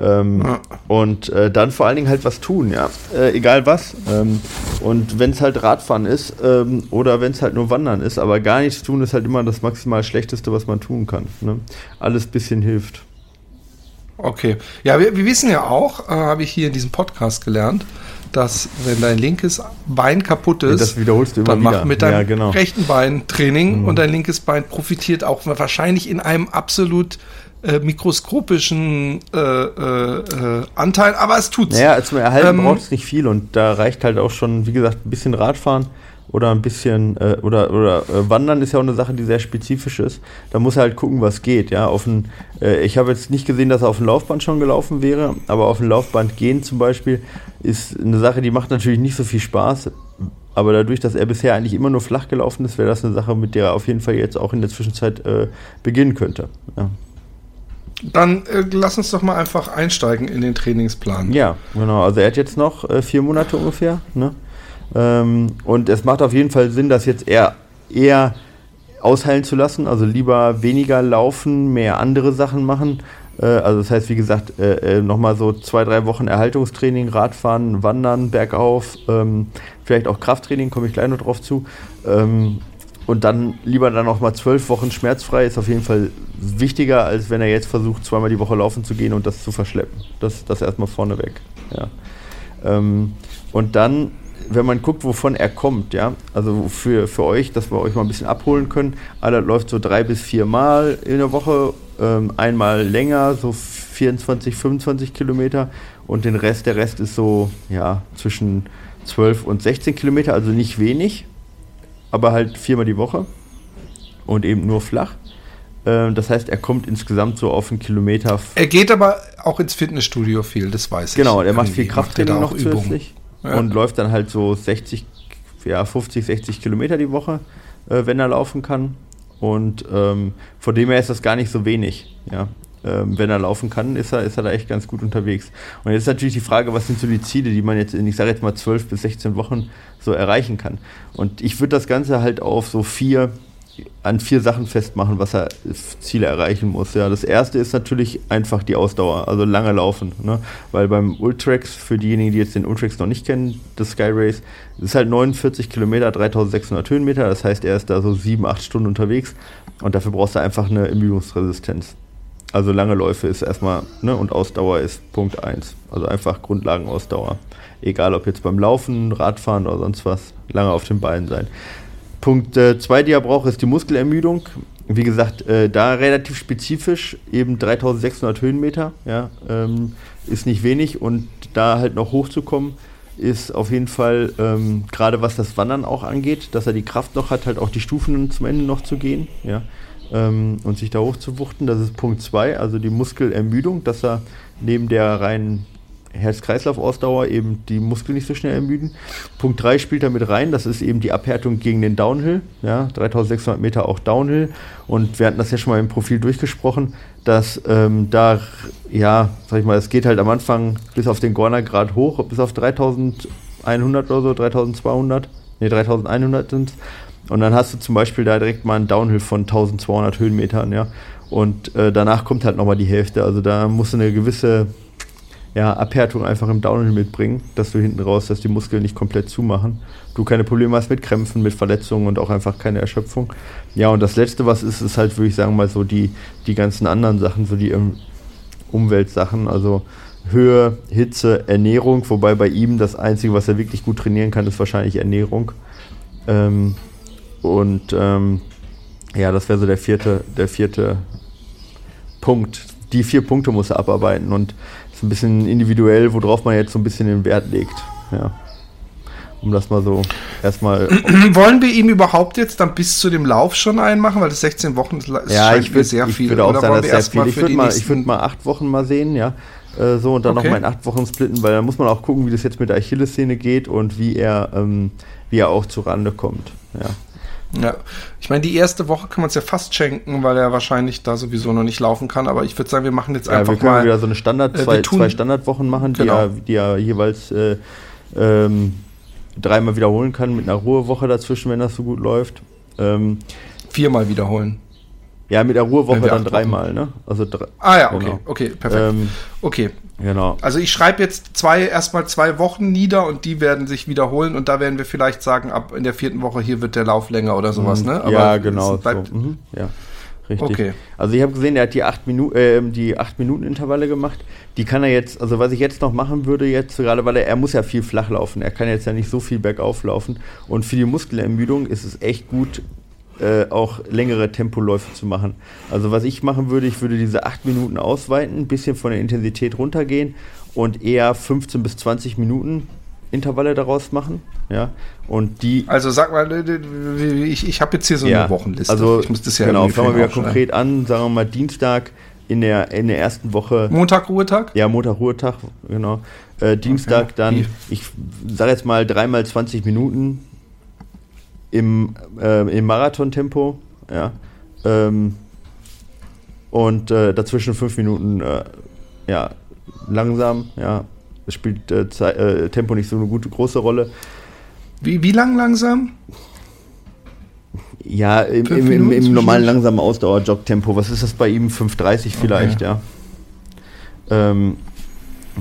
C: Ähm, ja. Und äh, dann vor allen Dingen halt was tun, ja. Äh, egal was. Ähm, und wenn es halt Radfahren ist ähm, oder wenn es halt nur Wandern ist, aber gar nichts tun ist halt immer das maximal Schlechteste, was man tun kann. Ne? Alles bisschen hilft.
B: Okay. Ja, wir, wir wissen ja auch, äh, habe ich hier in diesem Podcast gelernt, dass wenn dein linkes Bein kaputt ist,
C: das wiederholst du immer
B: dann
C: wieder.
B: mach mit deinem ja, genau. rechten Bein Training mhm. und dein linkes Bein profitiert auch wahrscheinlich in einem absolut äh, mikroskopischen äh, äh, Anteil, aber es tut's.
C: Naja, zum Erhalten ähm, braucht es nicht viel und da reicht halt auch schon, wie gesagt, ein bisschen Radfahren oder ein bisschen äh, oder oder äh, Wandern ist ja auch eine Sache, die sehr spezifisch ist. Da muss er halt gucken, was geht. Ja, auf ein, äh, ich habe jetzt nicht gesehen, dass er auf dem Laufband schon gelaufen wäre, aber auf dem Laufband gehen zum Beispiel ist eine Sache, die macht natürlich nicht so viel Spaß. Aber dadurch, dass er bisher eigentlich immer nur flach gelaufen ist, wäre das eine Sache, mit der er auf jeden Fall jetzt auch in der Zwischenzeit äh, beginnen könnte. Ja.
B: Dann äh, lass uns doch mal einfach einsteigen in den Trainingsplan.
C: Ja, genau. Also er hat jetzt noch äh, vier Monate ungefähr. Ne? Ähm, und es macht auf jeden Fall Sinn, das jetzt eher, eher ausheilen zu lassen. Also lieber weniger laufen, mehr andere Sachen machen. Äh, also das heißt, wie gesagt, äh, äh nochmal so zwei, drei Wochen Erhaltungstraining, Radfahren, Wandern, bergauf, ähm, vielleicht auch Krafttraining, komme ich gleich noch drauf zu. Ähm, und dann lieber dann noch mal zwölf Wochen schmerzfrei ist auf jeden Fall wichtiger, als wenn er jetzt versucht, zweimal die Woche laufen zu gehen und das zu verschleppen. Das, das erstmal vorneweg. Ja. Ähm, und dann wenn man guckt, wovon er kommt, ja, also für, für euch, dass wir euch mal ein bisschen abholen können, Aller läuft so drei bis vier Mal in der Woche, ähm, einmal länger, so 24, 25 Kilometer und den Rest, der Rest ist so, ja, zwischen 12 und 16 Kilometer, also nicht wenig, aber halt viermal die Woche und eben nur flach. Ähm, das heißt, er kommt insgesamt so auf einen Kilometer.
B: Er geht aber auch ins Fitnessstudio viel, das weiß
C: genau, ich. Genau, er macht viel Krafttraining noch zusätzlich ja. und läuft dann halt so 60, ja, 50, 60 Kilometer die Woche, äh, wenn er laufen kann. Und ähm, von dem her ist das gar nicht so wenig. Ja. Ähm, wenn er laufen kann, ist er, ist er da echt ganz gut unterwegs. Und jetzt ist natürlich die Frage, was sind so die Ziele, die man jetzt in, ich sage jetzt mal 12 bis 16 Wochen so erreichen kann. Und ich würde das Ganze halt auf so vier an vier Sachen festmachen, was er Ziele erreichen muss. Ja, das erste ist natürlich einfach die Ausdauer, also lange laufen. Ne? Weil beim Ultrax, für diejenigen, die jetzt den Ultrax noch nicht kennen, das Sky Race, ist halt 49 Kilometer, 3600 Höhenmeter. Das heißt, er ist da so sieben, acht Stunden unterwegs und dafür brauchst du einfach eine Ermüdungsresistenz. Also lange Läufe ist erstmal, ne, und Ausdauer ist Punkt 1. Also einfach Grundlagenausdauer. Egal ob jetzt beim Laufen, Radfahren oder sonst was, lange auf den Beinen sein. Punkt 2, äh, die er braucht, ist die Muskelermüdung. Wie gesagt, äh, da relativ spezifisch, eben 3600 Höhenmeter, ja, ähm, ist nicht wenig und da halt noch hochzukommen, ist auf jeden Fall, ähm, gerade was das Wandern auch angeht, dass er die Kraft noch hat, halt auch die Stufen zum Ende noch zu gehen, ja, ähm, und sich da hochzuwuchten. Das ist Punkt 2, also die Muskelermüdung, dass er neben der reinen Herz-Kreislauf-Ausdauer eben die Muskeln nicht so schnell ermüden. Punkt 3 spielt da mit rein, das ist eben die Abhärtung gegen den Downhill, ja, 3600 Meter auch Downhill und wir hatten das ja schon mal im Profil durchgesprochen, dass ähm, da, ja, sag ich mal, es geht halt am Anfang bis auf den Gorner Grad hoch, bis auf 3100 oder so, 3200, ne 3100 sind und dann hast du zum Beispiel da direkt mal einen Downhill von 1200 Höhenmetern, ja, und äh, danach kommt halt nochmal die Hälfte, also da musst du eine gewisse ja, Abhärtung einfach im Downhill mitbringen, dass du hinten raus, dass die Muskeln nicht komplett zumachen. Du keine Probleme hast mit Krämpfen, mit Verletzungen und auch einfach keine Erschöpfung. Ja, und das letzte, was ist, ist halt, würde ich sagen, mal so die, die ganzen anderen Sachen, so die um, Umweltsachen, also Höhe, Hitze, Ernährung, wobei bei ihm das Einzige, was er wirklich gut trainieren kann, ist wahrscheinlich Ernährung. Ähm, und ähm, ja, das wäre so der vierte, der vierte Punkt. Die vier Punkte muss er abarbeiten und ist ein bisschen individuell, worauf man jetzt so ein bisschen den Wert legt. Ja. Um das mal so erstmal.
B: Wollen wir ihm überhaupt jetzt dann bis zu dem Lauf schon einmachen, weil das 16 Wochen ist
C: ja, ich würd, sehr viel. Ich würde auch sagen, das sehr viel. Ich würde mal, würd mal acht Wochen mal sehen, ja. Äh, so und dann okay. noch mal in acht Wochen splitten, weil dann muss man auch gucken, wie das jetzt mit der Achillessehne geht und wie er, ähm, wie er auch zu Rande kommt. Ja.
B: Ja, ich meine, die erste Woche kann man es ja fast schenken, weil er wahrscheinlich da sowieso noch nicht laufen kann. Aber ich würde sagen, wir machen jetzt ja, einfach
C: wir können mal wieder so eine Standard, äh, zwei, zwei Standardwochen machen, genau. die, er, die er jeweils äh, ähm, dreimal wiederholen kann mit einer Ruhewoche dazwischen, wenn das so gut läuft.
B: Ähm, Viermal wiederholen.
C: Ja, mit der Ruhewoche dann dreimal, ne?
B: Also drei, ah ja, okay, genau. okay, perfekt. Ähm, okay. Genau. Also ich schreibe jetzt zwei, erstmal zwei Wochen nieder und die werden sich wiederholen und da werden wir vielleicht sagen, ab in der vierten Woche hier wird der Lauf länger oder sowas,
C: mhm.
B: ne?
C: Aber ja, genau. So. Mhm. Ja. Richtig. Okay. Also ich habe gesehen, er hat die acht, Minu äh, die acht Minuten Intervalle gemacht. Die kann er jetzt, also was ich jetzt noch machen würde, jetzt gerade, weil er, er muss ja viel flach laufen. Er kann jetzt ja nicht so viel bergauf laufen. Und für die Muskelermüdung ist es echt gut, äh, auch längere Tempoläufe zu machen. Also was ich machen würde, ich würde diese acht Minuten ausweiten, ein bisschen von der Intensität runtergehen und eher 15 bis 20 Minuten Intervalle daraus machen. Ja, und die.
B: Also sag mal, ich, ich habe jetzt hier so
C: ja,
B: eine Wochenliste.
C: Also ich muss das ja genau, fangen wir wieder konkret an. Sagen wir mal Dienstag in der, in der ersten Woche.
B: Montag Ruhetag?
C: Ja, Montag Ruhetag, genau. Äh, Dienstag okay. dann, ich sage jetzt mal dreimal 20 Minuten im, äh, im Marathontempo, ja. Ähm, und äh, dazwischen fünf Minuten äh, ja, langsam, ja. Es spielt äh, äh, Tempo nicht so eine gute große Rolle.
B: Wie, wie lang langsam?
C: Ja, im, im, im, im normalen langsamen Ausdauer-Jog-Tempo. Was ist das bei ihm? 5,30 vielleicht, okay. ja. Ähm,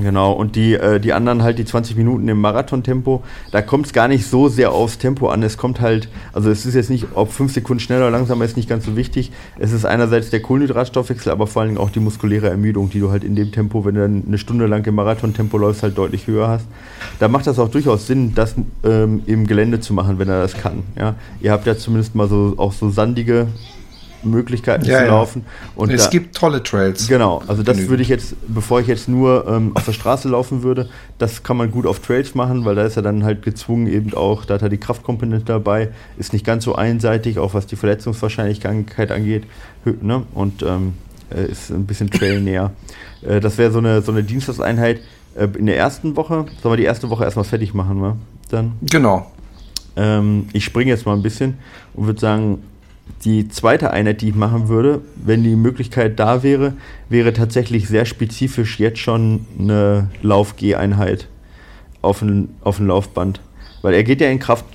C: Genau, und die, äh, die anderen halt die 20 Minuten im Marathontempo, da kommt es gar nicht so sehr aufs Tempo an. Es kommt halt, also es ist jetzt nicht, ob fünf Sekunden schneller oder langsamer ist nicht ganz so wichtig. Es ist einerseits der Kohlenhydratstoffwechsel, aber vor allen Dingen auch die muskuläre Ermüdung, die du halt in dem Tempo, wenn du dann eine Stunde lang im Marathontempo läufst, halt deutlich höher hast. Da macht das auch durchaus Sinn, das ähm, im Gelände zu machen, wenn er das kann. Ja? Ihr habt ja zumindest mal so auch so sandige Möglichkeiten ja, zu laufen.
B: Und es da, gibt tolle Trails.
C: Genau, also das würde ich jetzt, bevor ich jetzt nur ähm, auf der Straße laufen würde, das kann man gut auf Trails machen, weil da ist er dann halt gezwungen eben auch, da hat er die Kraftkomponente dabei, ist nicht ganz so einseitig, auch was die Verletzungswahrscheinlichkeit angeht, ne? und ähm, äh, ist ein bisschen trailnäher. Äh, das wäre so eine, so eine Dienstagseinheit äh, in der ersten Woche. Sollen wir die erste Woche erstmal fertig machen, wa? Dann?
B: Genau.
C: Ähm, ich springe jetzt mal ein bisschen und würde sagen, die zweite Einheit, die ich machen würde, wenn die Möglichkeit da wäre, wäre tatsächlich sehr spezifisch jetzt schon eine Lauf-G-Einheit auf ein, auf ein Laufband. Weil er geht ja in Kraft.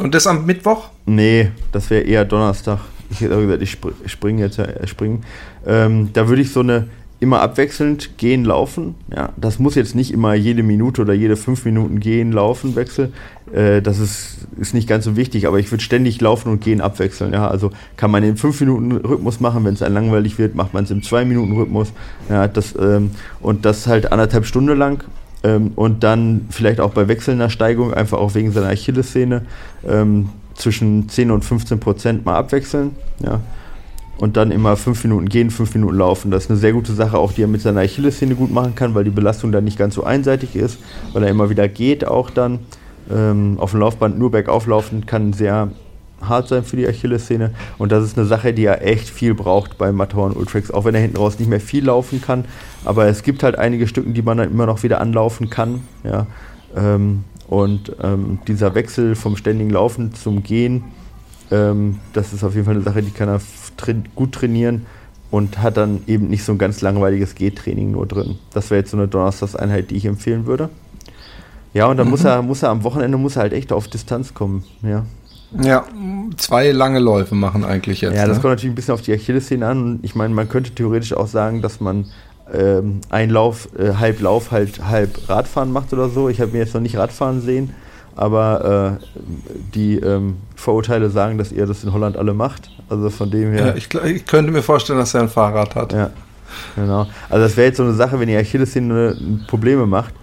B: Und das am Mittwoch?
C: Nee, das wäre eher Donnerstag. Ich hätte gesagt, ich springe jetzt ja, äh, springen. Ähm, da würde ich so eine immer abwechselnd gehen, laufen. Ja, das muss jetzt nicht immer jede Minute oder jede fünf Minuten gehen, laufen, Wechsel. Äh, das ist, ist nicht ganz so wichtig, aber ich würde ständig laufen und gehen abwechseln. Ja, also kann man den fünf Minuten Rhythmus machen, wenn es ein langweilig wird, macht man es im zwei Minuten Rhythmus. Ja, das, ähm, und das halt anderthalb Stunden lang. Ähm, und dann vielleicht auch bei wechselnder Steigung, einfach auch wegen seiner Achillessehne, ähm, zwischen 10 und 15 Prozent mal abwechseln. Ja und dann immer fünf Minuten gehen, fünf Minuten laufen. Das ist eine sehr gute Sache, auch die er mit seiner Achillessehne gut machen kann, weil die Belastung dann nicht ganz so einseitig ist, weil er immer wieder geht auch dann. Ähm, auf dem Laufband nur bergauf laufen kann sehr hart sein für die Achillessehne. Und das ist eine Sache, die er echt viel braucht bei Matterhorn Ultrax, auch wenn er hinten raus nicht mehr viel laufen kann. Aber es gibt halt einige Stücken, die man dann immer noch wieder anlaufen kann. Ja. Ähm, und ähm, dieser Wechsel vom ständigen Laufen zum Gehen, ähm, das ist auf jeden Fall eine Sache, die kann er gut trainieren und hat dann eben nicht so ein ganz langweiliges Gehtraining nur drin. Das wäre jetzt so eine Donnerstagseinheit, die ich empfehlen würde. Ja, und dann mhm. muss er, muss er am Wochenende muss er halt echt auf Distanz kommen. Ja.
B: Ja, zwei lange Läufe machen eigentlich jetzt.
C: Ja, das ne? kommt natürlich ein bisschen auf die Achillessehne an. Ich meine, man könnte theoretisch auch sagen, dass man ähm, ein Lauf, äh, halb Lauf, halt halb Radfahren macht oder so. Ich habe mir jetzt noch nicht Radfahren sehen, aber äh, die ähm, Vorurteile sagen, dass ihr das in Holland alle macht. Also von dem her.
B: Ja, ich, ich, könnte mir vorstellen, dass er ein Fahrrad hat.
C: Ja, genau. Also das wäre jetzt so eine Sache, wenn ihr Achillessehne Probleme macht,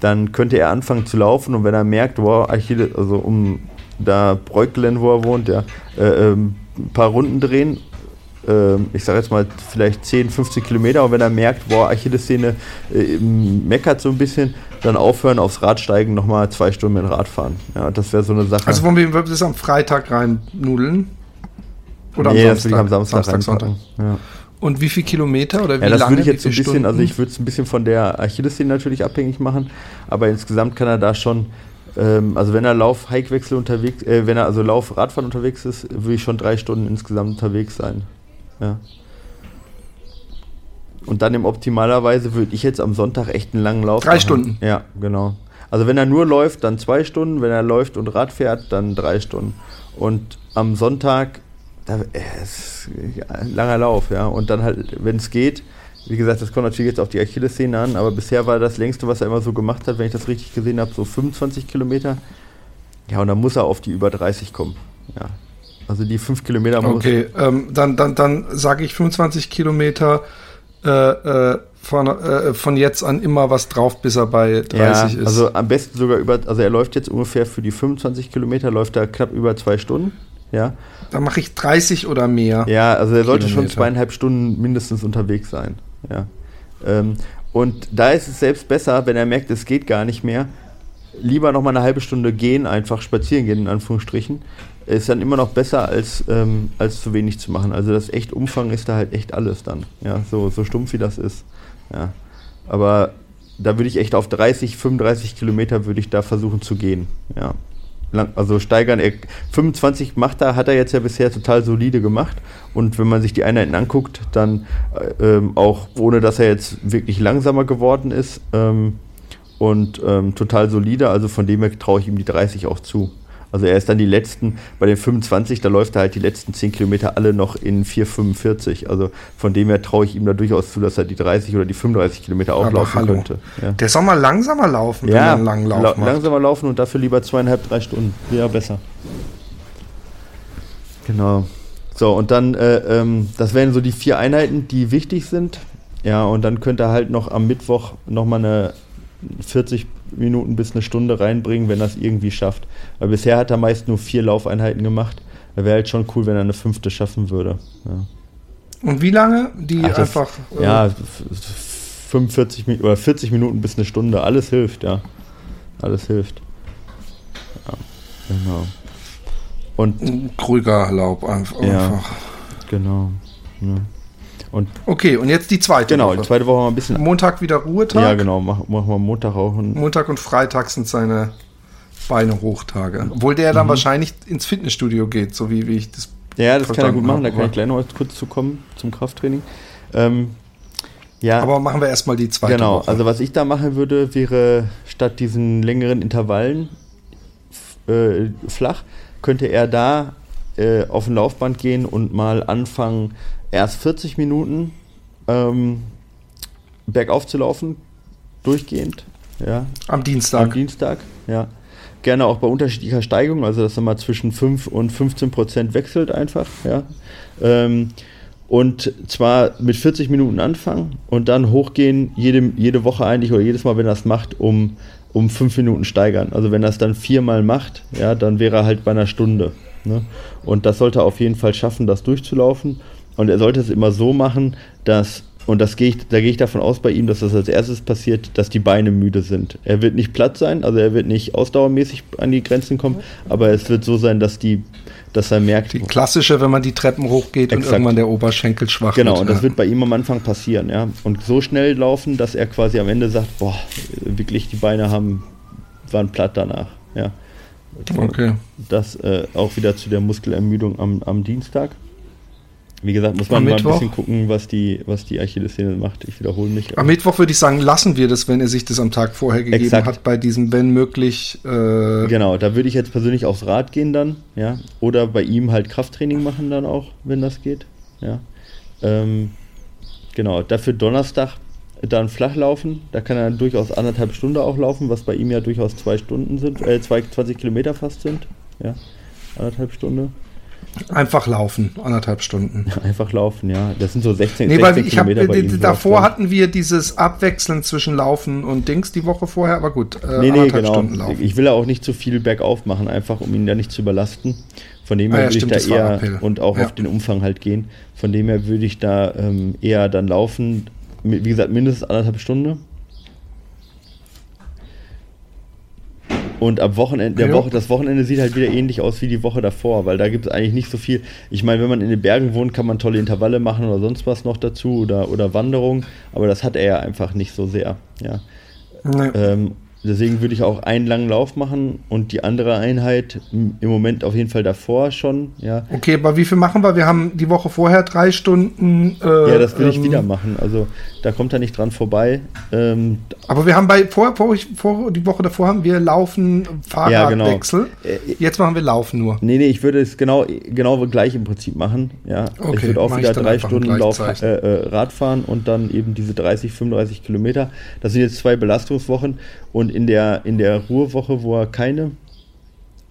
C: dann könnte er anfangen zu laufen und wenn er merkt, wow, Achilles, also um da Breukelen, wo er wohnt, ja, äh, ähm, ein paar Runden drehen ich sage jetzt mal vielleicht 10, 15 Kilometer und wenn er merkt, boah, Achillessehne äh, meckert so ein bisschen, dann aufhören aufs Rad steigen, nochmal zwei Stunden mit Rad fahren. Ja, das wäre so eine Sache.
B: Also wollen wir das am Freitag rein nudeln?
C: Oder nee, am Samstag? am Samstag, Samstag Sonntag.
B: Ja. Und wie viele Kilometer oder wie
C: ja, das
B: lange?
C: würde ich jetzt so ein bisschen, Stunden? also ich würde es ein bisschen von der Achillessehne natürlich abhängig machen, aber insgesamt kann er da schon ähm, also wenn er Lauf-Hike-Wechsel unterwegs, äh, wenn er also Lauf-Radfahren unterwegs ist, würde ich schon drei Stunden insgesamt unterwegs sein. Ja. Und dann im optimalerweise würde ich jetzt am Sonntag echt einen langen Lauf
B: Drei machen. Stunden.
C: Ja, genau. Also wenn er nur läuft, dann zwei Stunden. Wenn er läuft und Rad fährt, dann drei Stunden. Und am Sonntag, da äh, ist ein langer Lauf, ja. Und dann halt, wenn es geht, wie gesagt, das kommt natürlich jetzt auf die Achillessehne an, aber bisher war das längste, was er immer so gemacht hat, wenn ich das richtig gesehen habe, so 25 Kilometer. Ja, und dann muss er auf die über 30 kommen. Ja, also die fünf Kilometer
B: muss. Okay, ähm, dann, dann, dann sage ich 25 Kilometer äh, äh, von, äh, von jetzt an immer was drauf, bis er bei 30 ja, ist.
C: Also am besten sogar über, also er läuft jetzt ungefähr für die 25 Kilometer, läuft er knapp über zwei Stunden. Ja.
B: Dann mache ich 30 oder mehr.
C: Ja, also er sollte Kilometer. schon zweieinhalb Stunden mindestens unterwegs sein. Ja. Ähm, und da ist es selbst besser, wenn er merkt, es geht gar nicht mehr, lieber noch mal eine halbe Stunde gehen, einfach spazieren gehen, in Anführungsstrichen, ist dann immer noch besser, als, ähm, als zu wenig zu machen. Also das echt Umfang ist da halt echt alles dann. Ja, so, so stumpf wie das ist. Ja. Aber da würde ich echt auf 30, 35 Kilometer würde ich da versuchen zu gehen. Ja. Also steigern, 25 macht er, hat er jetzt ja bisher total solide gemacht. Und wenn man sich die Einheiten anguckt, dann äh, ähm, auch ohne dass er jetzt wirklich langsamer geworden ist ähm, und ähm, total solide, also von dem her traue ich ihm die 30 auch zu. Also er ist dann die letzten, bei den 25, da läuft er halt die letzten 10 Kilometer alle noch in 4,45. Also von dem her traue ich ihm da durchaus zu, dass er die 30 oder die 35 Kilometer auch Aber laufen hallo. könnte.
B: Ja. Der soll mal langsamer laufen,
C: ja, wenn er einen langen Lauf la macht. langsamer laufen und dafür lieber zweieinhalb, drei Stunden. Ja, besser. Genau. So, und dann, äh, ähm, das wären so die vier Einheiten, die wichtig sind. Ja, und dann könnte er halt noch am Mittwoch nochmal eine 40 Minuten bis eine Stunde reinbringen, wenn er es irgendwie schafft. Weil bisher hat er meist nur vier Laufeinheiten gemacht. Da wäre halt schon cool, wenn er eine fünfte schaffen würde. Ja.
B: Und wie lange? Die Ach, das, einfach.
C: Äh ja, 45 Minuten oder 40 Minuten bis eine Stunde. Alles hilft, ja. Alles hilft. Ja, genau.
B: Und. Krüger Laub einfach.
C: Ja, genau. Ja.
B: Und okay, und jetzt die zweite
C: genau, Woche. Genau, die zweite Woche mal ein bisschen.
B: Montag wieder Ruhetag.
C: Ja, genau, machen mach wir Montag auch.
B: Montag und Freitag sind seine Beine Hochtage. Obwohl der dann mhm. wahrscheinlich ins Fitnessstudio geht, so wie, wie ich das.
C: Ja, das kann er gut machen, da kann ich gleich noch kurz zu kommen zum Krafttraining. Ähm,
B: ja, aber machen wir erstmal die zweite
C: genau,
B: Woche.
C: also was ich da machen würde, wäre statt diesen längeren Intervallen äh, flach, könnte er da äh, auf ein Laufband gehen und mal anfangen, erst 40 Minuten ähm, bergauf zu laufen, durchgehend. Ja.
B: Am Dienstag.
C: Am Dienstag, ja. Gerne auch bei unterschiedlicher Steigung, also dass er mal zwischen 5 und 15 Prozent wechselt einfach, ja. Ähm, und zwar mit 40 Minuten anfangen und dann hochgehen, jede, jede Woche eigentlich oder jedes Mal, wenn er es macht, um, um 5 Minuten steigern. Also wenn er es dann viermal macht, ja, dann wäre er halt bei einer Stunde. Ne? Und das sollte er auf jeden Fall schaffen, das durchzulaufen. Und er sollte es immer so machen, dass und das gehe ich, da gehe ich davon aus bei ihm, dass das als erstes passiert, dass die Beine müde sind. Er wird nicht platt sein, also er wird nicht ausdauermäßig an die Grenzen kommen, aber es wird so sein, dass die, dass er merkt.
B: Die klassische, wenn man die Treppen hochgeht
C: Exakt.
B: und irgendwann der Oberschenkel schwach
C: Genau,
B: wird.
C: und das wird bei ihm am Anfang passieren, ja. Und so schnell laufen, dass er quasi am Ende sagt, boah, wirklich die Beine haben, waren platt danach, ja.
B: Okay.
C: Das äh, auch wieder zu der Muskelermüdung am, am Dienstag. Wie gesagt, muss man
B: Am
C: mal ein bisschen gucken, was die, was die Achillessehne macht. Ich wiederhole mich.
B: Am Mittwoch würde ich sagen, lassen wir das, wenn er sich das am Tag vorher gegeben
C: Exakt.
B: hat, bei diesem, wenn möglich. Äh,
C: Genau, da würde ich jetzt persönlich aufs Rad gehen dann, ja. Oder bei ihm halt Krafttraining machen dann auch, wenn das geht. Ja. Ähm, genau, dafür Donnerstag dann flach laufen. Da kann er dann durchaus anderthalb Stunden auch laufen, was bei ihm ja durchaus zwei Stunden sind, äh, zwei, 20 Kilometer fast sind. Ja. Anderthalb Stunden.
B: Einfach laufen, anderthalb Stunden.
C: Einfach laufen, ja. Das sind so 16,
B: Nee,
C: 16
B: weil ich
C: Kilometer bei ihm.
B: davor
C: sowas,
B: hatten wir dieses Abwechseln zwischen Laufen und Dings die Woche vorher, aber gut, äh,
C: Nee, nee,
B: anderthalb
C: genau.
B: Stunden laufen.
C: Ich will ja auch nicht zu viel bergauf machen, einfach um ihn da nicht zu überlasten. Von dem
B: Ah
C: her
B: ja,
C: würde ich da eher
B: Appell.
C: und auch
B: Ja.
C: auf den Umfang halt gehen. Von dem her würde ich da ähm, eher dann laufen. Wie gesagt, mindestens anderthalb Stunden. Und am Wochenende, der. Woche, das Wochenende sieht halt wieder ähnlich aus wie die Woche davor, weil da gibt es eigentlich nicht so viel. Ich meine, wenn man in den Bergen wohnt, kann man tolle Intervalle machen oder sonst was noch dazu oder, oder Wanderung, aber das hat er ja einfach nicht so sehr. Ja.
B: Nee.
C: Ähm, deswegen würde ich auch einen langen Lauf machen und die andere Einheit im Moment auf jeden Fall davor schon. Ja,
B: Okay, aber wie viel machen wir? Wir haben die Woche vorher drei Stunden. Äh,
C: ja das will ich
B: ähm,
C: wieder machen. Also da kommt er nicht dran vorbei. Ähm,
B: Aber wir haben bei vor, vor, vor die Woche davor haben wir Laufen Fahrradwechsel.
C: Äh,
B: Jetzt machen wir Laufen nur.
C: nee, nee, ich würde es genau, genau gleich im Prinzip machen. Ja,
B: Okay,
C: ich würde auch
B: ich
C: wieder drei Stunden Lauf, äh, äh, Rad fahren und dann eben diese 30, 35 Kilometer. Das sind jetzt zwei Belastungswochen und in der, in der Ruhewoche, wo er keine,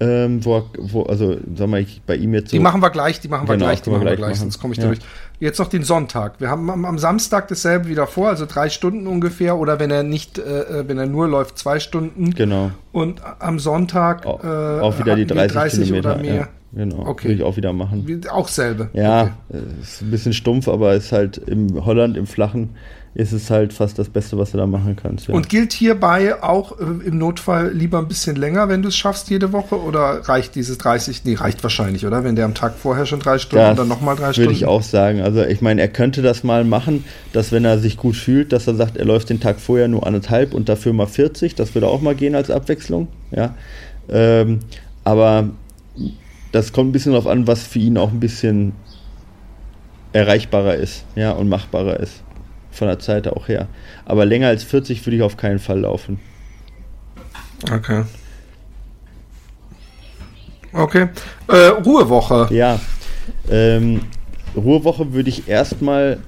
C: ähm, wo, er, wo also sag mal, ich, bei ihm jetzt so.
B: Die machen wir gleich, die machen wir
C: Genau,
B: gleich, die machen wir
C: gleich machen.
B: sonst komme ich
C: Ja.
B: durch. Jetzt noch den Sonntag. Wir haben am, am Samstag dasselbe wieder vor, also drei Stunden ungefähr, oder wenn er nicht, äh, wenn er nur läuft, zwei Stunden.
C: Genau.
B: Und am Sonntag
C: Auch,
B: äh,
C: auch wieder die
B: hatten wir
C: 30, Kilometer.
B: oder mehr.
C: Ja, genau.
B: Okay.
C: Würde ich auch wieder machen.
B: Auch selbe.
C: Ja, äh, ist ein bisschen stumpf, aber ist halt im Holland, im Flachen, ist es halt fast das Beste, was du da machen kannst. Ja.
B: Und gilt hierbei auch äh, im Notfall lieber ein bisschen länger, wenn du es schaffst jede Woche? Oder reicht dieses 30? Nee, reicht wahrscheinlich, oder? Wenn der am Tag vorher schon drei Stunden
C: Das
B: und dann nochmal drei
C: Würde
B: Stunden.
C: ich auch sagen. Also ich meine, er könnte das mal machen, dass wenn er sich gut fühlt, dass er sagt, er läuft den Tag vorher nur anderthalb und dafür mal 40. Das würde auch mal gehen als Abwechslung. Ja. Ähm, aber das kommt ein bisschen darauf an, was für ihn auch ein bisschen erreichbarer ist, ja, und machbarer ist. Von der Zeit auch her. Aber länger als 40 würde ich auf keinen Fall laufen.
B: Okay. Okay. Äh, Ruhewoche.
C: Ja, ähm, Ruhewoche würde ich erstmal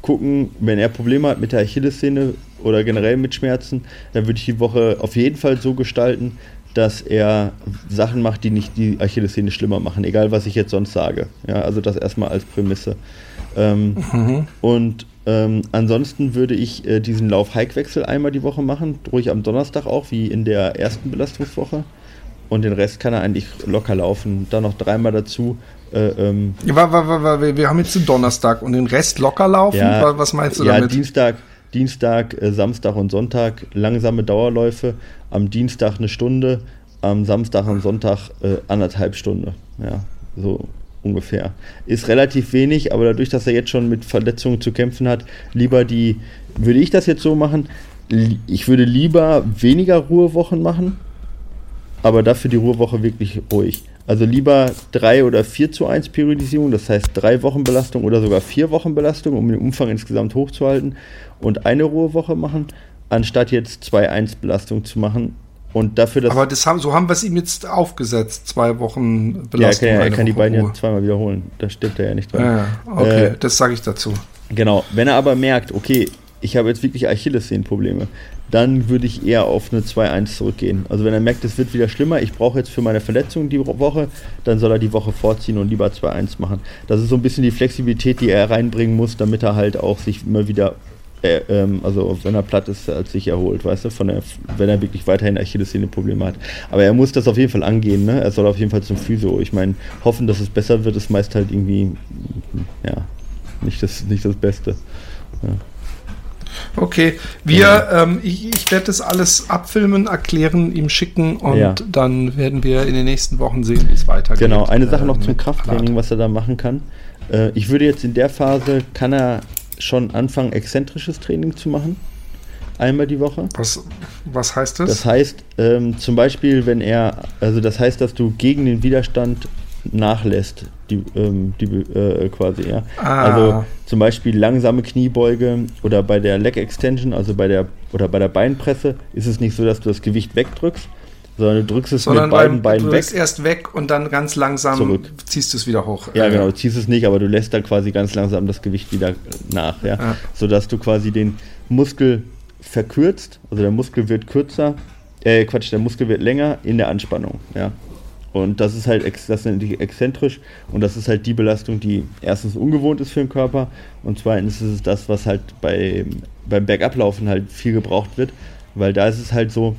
C: gucken, wenn er Probleme hat mit der Achillessehne oder generell mit Schmerzen, dann würde ich die Woche auf jeden Fall so gestalten, dass er Sachen macht, die nicht die Achillessehne schlimmer machen, egal was ich jetzt sonst sage. Ja, also das erstmal als Prämisse. Ähm, Und ähm, ansonsten würde ich äh, diesen Lauf-Hike-Wechsel einmal die Woche machen, ruhig am Donnerstag auch, wie in der ersten Belastungswoche. Und den Rest kann er eigentlich locker laufen. Dann noch dreimal dazu. Äh, ähm,
B: Wa- wa- wa- wa- Wir wir haben jetzt den Donnerstag und den Rest locker laufen.
C: ja,
B: Wa- Was meinst du
C: ja,
B: damit?
C: Dienstag, Dienstag, äh, Samstag und Sonntag langsame Dauerläufe. Am Dienstag eine Stunde, am Samstag und Sonntag äh, anderthalb Stunden. Ja, so ungefähr. Ist relativ wenig, aber dadurch, dass er jetzt schon mit Verletzungen zu kämpfen hat, lieber die, würde ich das jetzt so machen, ich würde lieber weniger Ruhewochen machen, aber dafür die Ruhewoche wirklich ruhig. Also lieber 3 oder 4 zu 1 Periodisierung, das heißt drei Wochen Belastung oder sogar vier Wochen Belastung, um den Umfang insgesamt hochzuhalten und eine Ruhewoche machen, anstatt jetzt 2-1 Belastung zu machen. Und dafür, dass
B: Aber das haben, so haben wir es ihm jetzt aufgesetzt. Zwei Wochen
C: ja, er
B: Belastung.
C: kann, ja, er kann die beiden ja zweimal wiederholen. Da stimmt er ja nicht dran.
B: Ja, okay,
C: Äh,
B: das sage ich dazu.
C: Genau, wenn er aber merkt, okay, ich habe jetzt wirklich Achillessehnenprobleme, dann würde ich eher auf eine 2-1 zurückgehen. Also wenn er merkt, es wird wieder schlimmer, ich brauche jetzt für meine Verletzung die Woche, dann soll er die Woche vorziehen und lieber 2-1 machen. Das ist so ein bisschen die Flexibilität, die er reinbringen muss, damit er halt auch sich immer wieder, äh, ähm, also wenn er platt ist, als sich erholt, weißt du, von der, wenn er wirklich weiterhin Achillessehnenprobleme hat. Aber er muss das auf jeden Fall angehen, ne? Er soll auf jeden Fall zum Physio. Ich meine, hoffen, dass es besser wird, ist meist halt irgendwie, ja, nicht das, nicht das Beste. Ja.
B: Okay, wir, ähm, ich, ich werde das alles abfilmen, erklären, ihm schicken und
C: Ja.
B: dann werden wir in den nächsten Wochen sehen, wie es weitergeht.
C: Genau, eine Sache noch zum
B: mit
C: Krafttraining, was er da machen kann. Äh, ich würde jetzt in der Phase, kann er schon anfangen, exzentrisches Training zu machen. Einmal die Woche.
B: Was, was heißt das?
C: Das heißt, ähm, zum Beispiel, wenn er, also das heißt, dass du gegen den Widerstand nachlässt, die, ähm, die äh, quasi, ja.
B: Ah.
C: Also zum Beispiel langsame Kniebeuge oder bei der Leg Extension, also bei der oder bei der Beinpresse, ist es nicht so, dass du das Gewicht wegdrückst, sondern du drückst es
B: Sondern
C: mit beiden Beinen
B: du
C: weg.
B: drückst erst weg und dann ganz langsam
C: Zurück.
B: ziehst du es wieder hoch.
C: Ja,
B: Äh,
C: genau, du ziehst es nicht, aber du lässt dann quasi ganz langsam das Gewicht wieder nach, ja.
B: Ja.
C: Sodass du quasi den Muskel verkürzt, also der Muskel wird kürzer, äh, Quatsch, der Muskel wird länger in der Anspannung, ja. Und das ist halt, das nennt sich exzentrisch und das ist halt die Belastung, die erstens ungewohnt ist für den Körper und zweitens ist es das, was halt bei, beim Bergablaufen halt viel gebraucht wird, weil da ist es halt so,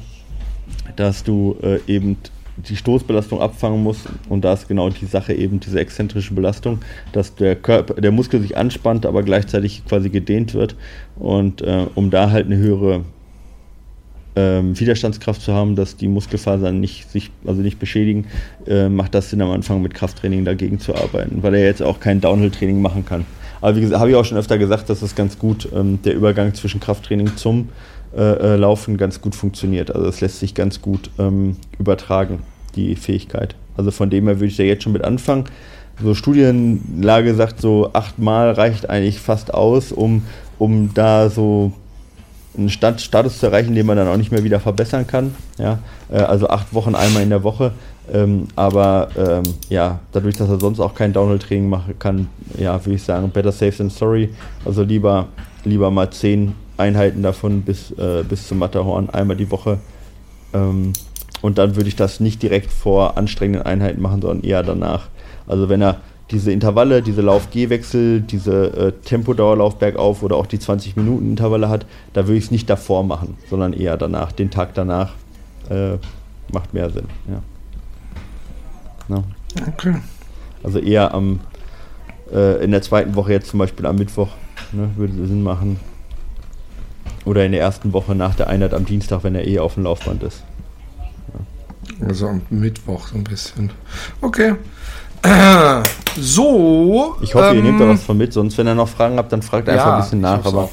C: dass du äh, eben die Stoßbelastung abfangen musst und da ist genau die Sache eben diese exzentrische Belastung, dass der Körper, der Muskel sich anspannt, aber gleichzeitig quasi gedehnt wird und äh, um da halt eine höhere ähm, Widerstandskraft zu haben, dass die Muskelfasern nicht sich also nicht beschädigen, äh, macht das Sinn am Anfang mit Krafttraining dagegen zu arbeiten, weil er jetzt auch kein Downhill-Training machen kann. Aber wie gesagt, habe ich auch schon öfter gesagt, dass es ganz gut ähm, der Übergang zwischen Krafttraining zum äh, äh, Laufen ganz gut funktioniert. Also es lässt sich ganz gut ähm, übertragen, die Fähigkeit. Also von dem her würde ich da jetzt schon mit anfangen. So Studienlage sagt so achtmal reicht eigentlich fast aus, um, um da so einen Stand, Status zu erreichen, den man dann auch nicht mehr wieder verbessern kann. Ja? Äh, also acht Wochen einmal in der Woche. Ähm, aber ähm, ja, dadurch, dass er sonst auch kein Downhill-Training machen kann, ja, würde ich sagen, better safe than sorry. Also lieber, lieber mal zehn Einheiten davon bis, äh, bis zum Matterhorn, einmal die Woche. Ähm, und dann würde ich das nicht direkt vor anstrengenden Einheiten machen, sondern eher danach. Also wenn er diese Intervalle, diese Lauf-Gehwechsel, diese äh, Tempodauerlauf bergauf oder auch die 20-Minuten-Intervalle hat, da würde ich es nicht davor machen, sondern eher danach, den Tag danach. Äh, macht mehr Sinn, ja. Na,
B: Okay.
C: also eher am äh, in der zweiten Woche jetzt zum Beispiel am Mittwoch ne, würde Sinn machen. Oder in der ersten Woche nach der Einheit am Dienstag, wenn er eh auf dem Laufband ist.
B: Also am Mittwoch so ein bisschen. Okay. So.
C: Ich hoffe, ihr
B: ähm,
C: nehmt da was von mit, sonst wenn ihr noch Fragen habt, dann fragt einfach
B: Ja,
C: ein bisschen nach. Aber
B: auch.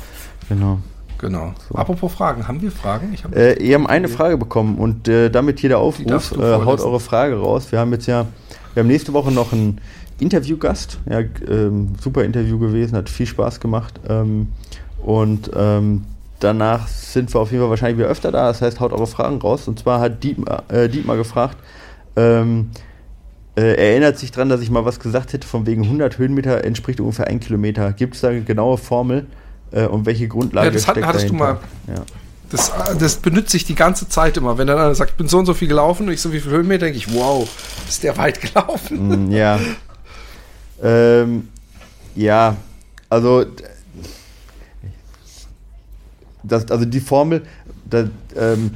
C: genau.
B: Genau. Apropos Fragen, haben wir Fragen? Ich hab,
C: Äh, ihr habt eine Frage bekommen und äh, damit hier der Aufruf, äh, haut eure Frage raus. Wir haben jetzt ja, wir haben nächste Woche noch einen Interviewgast. Ja, ähm, super Interview gewesen, hat viel Spaß gemacht. Ähm, und ähm, danach sind wir auf jeden Fall wahrscheinlich wieder öfter da. Das heißt, haut eure Fragen raus. Und zwar hat Dietmar, äh, Dietmar gefragt, ähm, äh, er erinnert sich dran, dass ich mal was gesagt hätte, von wegen 100 Höhenmeter entspricht ungefähr 1 Kilometer. Gibt es da eine genaue Formel äh, und welche Grundlage
B: Ja, das hat- hattest du
C: dahinter?
B: mal.
C: Ja.
B: das, äh, das benutze ich die ganze Zeit immer. Wenn dann einer sagt, ich bin so und so viel gelaufen und ich so wie viel Höhenmeter, denke ich, wow, ist der weit gelaufen?
C: Mm, Ja. ähm, ja, also das, also die Formel, das, ähm,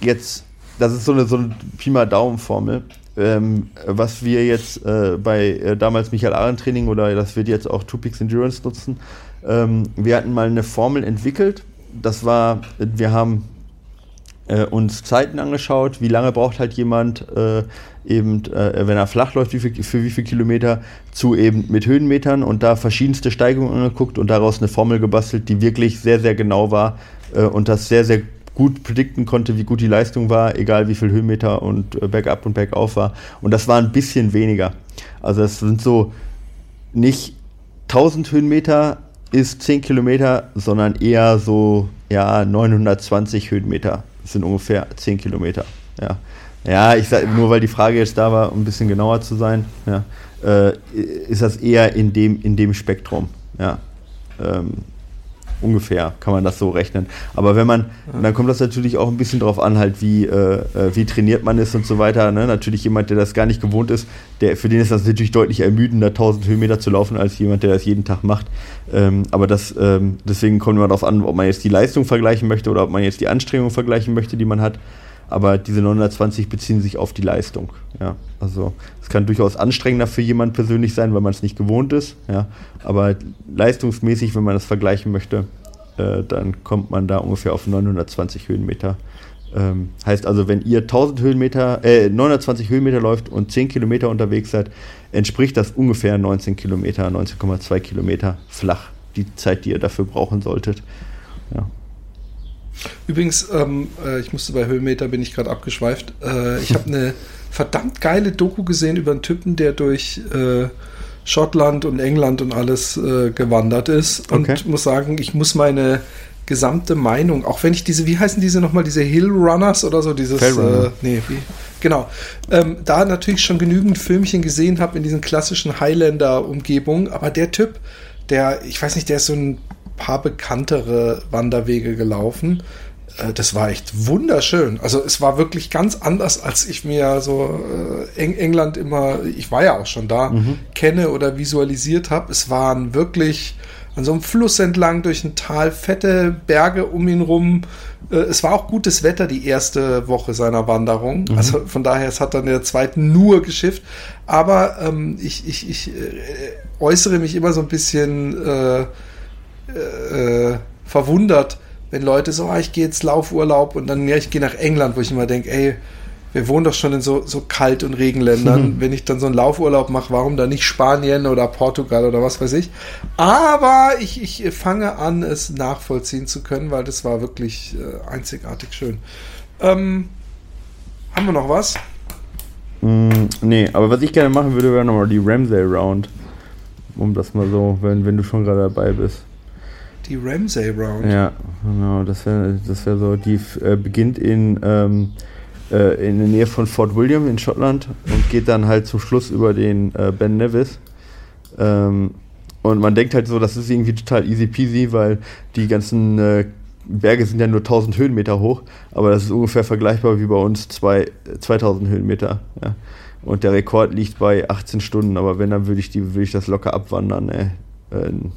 C: jetzt, das ist so eine, so eine Pi mal Daumen-Formel. Ähm, was wir jetzt äh, bei äh, damals Michael Arendt Training oder das wird jetzt auch Two Peaks Endurance nutzen. Ähm, wir hatten mal eine Formel entwickelt. Das war, wir haben äh, uns Zeiten angeschaut, wie lange braucht halt jemand äh, eben, äh, wenn er flach läuft, wie viel, für wie viele Kilometer, zu eben mit Höhenmetern und da verschiedenste Steigungen angeguckt und daraus eine Formel gebastelt, die wirklich sehr, sehr genau war äh, und das sehr, sehr gut predikten konnte, wie gut die Leistung war, egal wie viel Höhenmeter und äh, bergab und bergauf war. Und das war ein bisschen weniger. Also es sind so nicht 1000 Höhenmeter ist 10 Kilometer, sondern eher so ja 920 Höhenmeter sind ungefähr 10 Kilometer. Ja, ja ich sag, nur weil die Frage jetzt da war, um ein bisschen genauer zu sein, ja, äh, ist das eher in dem, in dem Spektrum. Ja, ähm, ungefähr kann man das so rechnen. Aber wenn man, dann kommt das natürlich auch ein bisschen drauf an, halt wie, äh, äh, wie trainiert man ist und so weiter. Ne? Natürlich jemand, der das gar nicht gewohnt ist, der, für den ist das natürlich deutlich ermüdender, 1000 Höhenmeter zu laufen, als jemand, der das jeden Tag macht. Ähm, aber das, ähm, deswegen kommt immer darauf an, ob man jetzt die Leistung vergleichen möchte oder ob man jetzt die Anstrengung vergleichen möchte, die man hat. Aber diese 920 beziehen sich auf die Leistung. Ja, also es kann durchaus anstrengender für jemand persönlich sein, weil man es nicht gewohnt ist. Ja, aber leistungsmäßig, wenn man das vergleichen möchte, äh, dann kommt man da ungefähr auf 920 Höhenmeter. Ähm, heißt also, wenn ihr 1000 Höhenmeter, äh, 920 Höhenmeter läuft und 10 Kilometer unterwegs seid, entspricht das ungefähr 19 Kilometer, 19,2 Kilometer flach, die Zeit, die ihr dafür brauchen solltet. Ja.
B: Übrigens, ähm, äh, ich musste bei Höhenmeter, bin ich gerade abgeschweift. Äh, ich habe eine verdammt geile Doku gesehen über einen Typen, der durch äh, Schottland und England und alles äh, gewandert ist. Und
C: Okay.
B: muss sagen, ich muss meine gesamte Meinung, auch wenn ich diese, wie heißen diese nochmal, diese Hill Runners oder so, dieses, äh, nee, wie, genau, ähm, da natürlich schon genügend Filmchen gesehen habe in diesen klassischen Highlander-Umgebungen, aber der Typ, der, ich weiß nicht, der ist so ein paar bekanntere Wanderwege gelaufen. Äh, Das war echt wunderschön. Also es war wirklich ganz anders, als ich mir so äh, Eng England immer, ich war ja auch schon da, kenne oder visualisiert habe. Es waren wirklich an so einem Fluss entlang durch ein Tal, fette Berge um ihn rum. Äh, Es war auch gutes Wetter die erste Woche seiner Wanderung. Also von daher, es hat dann der zweiten nur geschifft. Aber ähm, ich, ich, ich äh, äußere mich immer so ein bisschen äh, äh, verwundert, wenn Leute so, ah, ich gehe jetzt Laufurlaub und dann, ja, ich gehe nach England, wo ich immer denke, ey, wir wohnen doch schon in so, so Kalt- und Regenländern. Wenn ich dann so einen Laufurlaub mache, warum dann nicht Spanien oder Portugal oder was weiß ich? Aber ich, ich fange an, es nachvollziehen zu können, weil das war wirklich äh, einzigartig schön. Ähm, haben wir noch was?
C: Mm, nee, aber was ich gerne machen würde, wäre nochmal die Ramsay Round. Um das mal so, wenn, wenn du schon gerade dabei bist.
B: Die Ramsay Round.
C: Ja, genau, das wäre das wär so, die äh, beginnt in, ähm, äh, in der Nähe von Fort William in Schottland und geht dann halt zum Schluss über den äh, Ben Nevis. Ähm, und man denkt halt so, das ist irgendwie total easy peasy, weil die ganzen äh, Berge sind ja nur 1000 Höhenmeter hoch, aber das ist ungefähr vergleichbar wie bei uns zwei, 2000 Höhenmeter. Ja. Und der Rekord liegt bei 18 Stunden, aber wenn, dann würde ich, die- ich das locker abwandern. Ey. Ähm,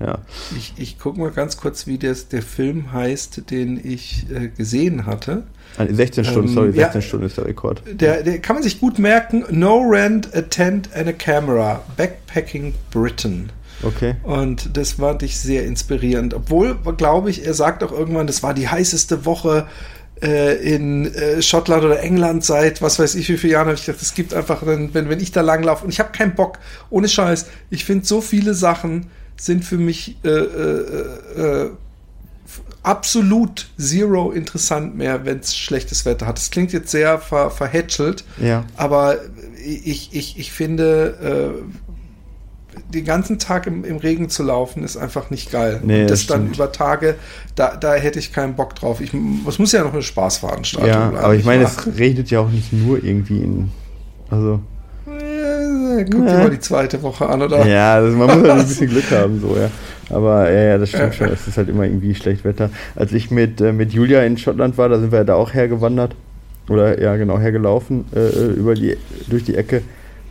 C: ja.
B: Ich, ich gucke mal ganz kurz, wie das, der Film heißt, den ich äh, gesehen hatte.
C: Ah, 16 Stunden,
B: Ähm,
C: sorry,
B: ja.
C: 16 Stunden ist der Rekord.
B: Der, der kann man sich gut merken. No rent, a tent and a camera. Backpacking Britain.
C: Okay.
B: Und das fand ich sehr inspirierend. Obwohl, glaube ich, er sagt auch irgendwann, das war die heißeste Woche äh, in äh, Schottland oder England seit was weiß ich wie viele Jahren. Habe ich gedacht, es gibt einfach, wenn, wenn ich da langlaufe und ich habe keinen Bock, ohne Scheiß. Ich finde, so viele Sachen sind für mich äh, äh, äh, absolut zero interessant mehr, wenn es schlechtes Wetter hat. Das klingt jetzt sehr ver, verhätschelt,
C: Ja.
B: aber ich, ich, ich finde, äh, den ganzen Tag im, im Regen zu laufen, ist einfach nicht geil.
C: Nee,
B: Und das
C: das
B: dann über Tage, da, da hätte ich keinen Bock drauf. Ich, es muss ja noch eine Spaßveranstaltung
C: Ja,
B: bleiben.
C: aber ich meine, es regnet ja auch nicht nur irgendwie in. Also.
B: Äh, Guck dir mal die zweite Woche an, oder?
C: Ja, also man muss halt ein bisschen Glück haben, so, ja. Aber ja, ja, das stimmt
B: Ja.
C: schon. Es ist halt immer irgendwie schlecht Wetter. Als ich mit, äh, mit Julia in Schottland war, da sind wir ja da auch hergewandert. Oder ja, genau, hergelaufen äh, über die, durch die Ecke.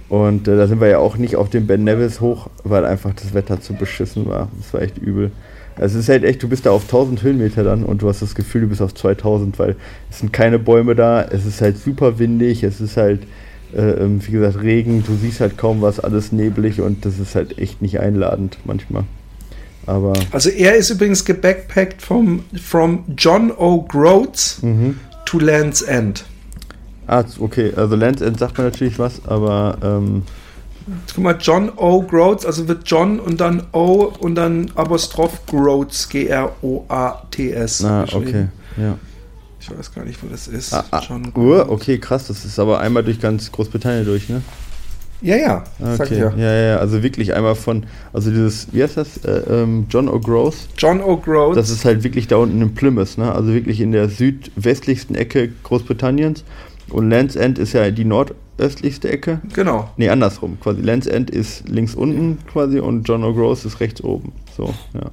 C: Und äh, da sind wir ja auch nicht auf den Ben Nevis hoch, weil einfach das Wetter zu beschissen war. Das war echt übel. Es ist halt echt, du bist da auf 1000 Höhenmeter dann und du hast das Gefühl, du bist auf 2000, weil es sind keine Bäume da, es ist halt super windig, es ist halt, äh, ähm, wie gesagt, Regen, du siehst halt kaum was, alles neblig und das ist halt echt nicht einladend manchmal. Aber
B: Also er ist übrigens gebackpackt vom from John O. Groats
C: mhm.
B: to Land's End.
C: ah, okay, also Land's End sagt mir natürlich was, aber ähm,
B: Guck mal, John O. Groats, also wird John und dann O und dann Apostroph Groats, G-R-O-A-T-S. geschrieben.
C: okay, ja.
B: Ich weiß gar nicht, wo das ist.
C: Ah, ah, uh, okay, krass, das ist aber einmal durch ganz Großbritannien durch, ne?
B: Ja, ja,
C: Okay,
B: ja.
C: ja, ja, also wirklich einmal von, also dieses, wie heißt das, äh, ähm, John O'Groats,
B: John O. Groats.
C: Das ist halt wirklich da unten in Plymouth, ne? Also wirklich in der südwestlichsten Ecke Großbritanniens. Und Land's End ist ja die nordöstlichste Ecke.
B: genau.
C: Nee, andersrum. Quasi Land's End ist links unten quasi und John O'Groats ist rechts oben. So, ja.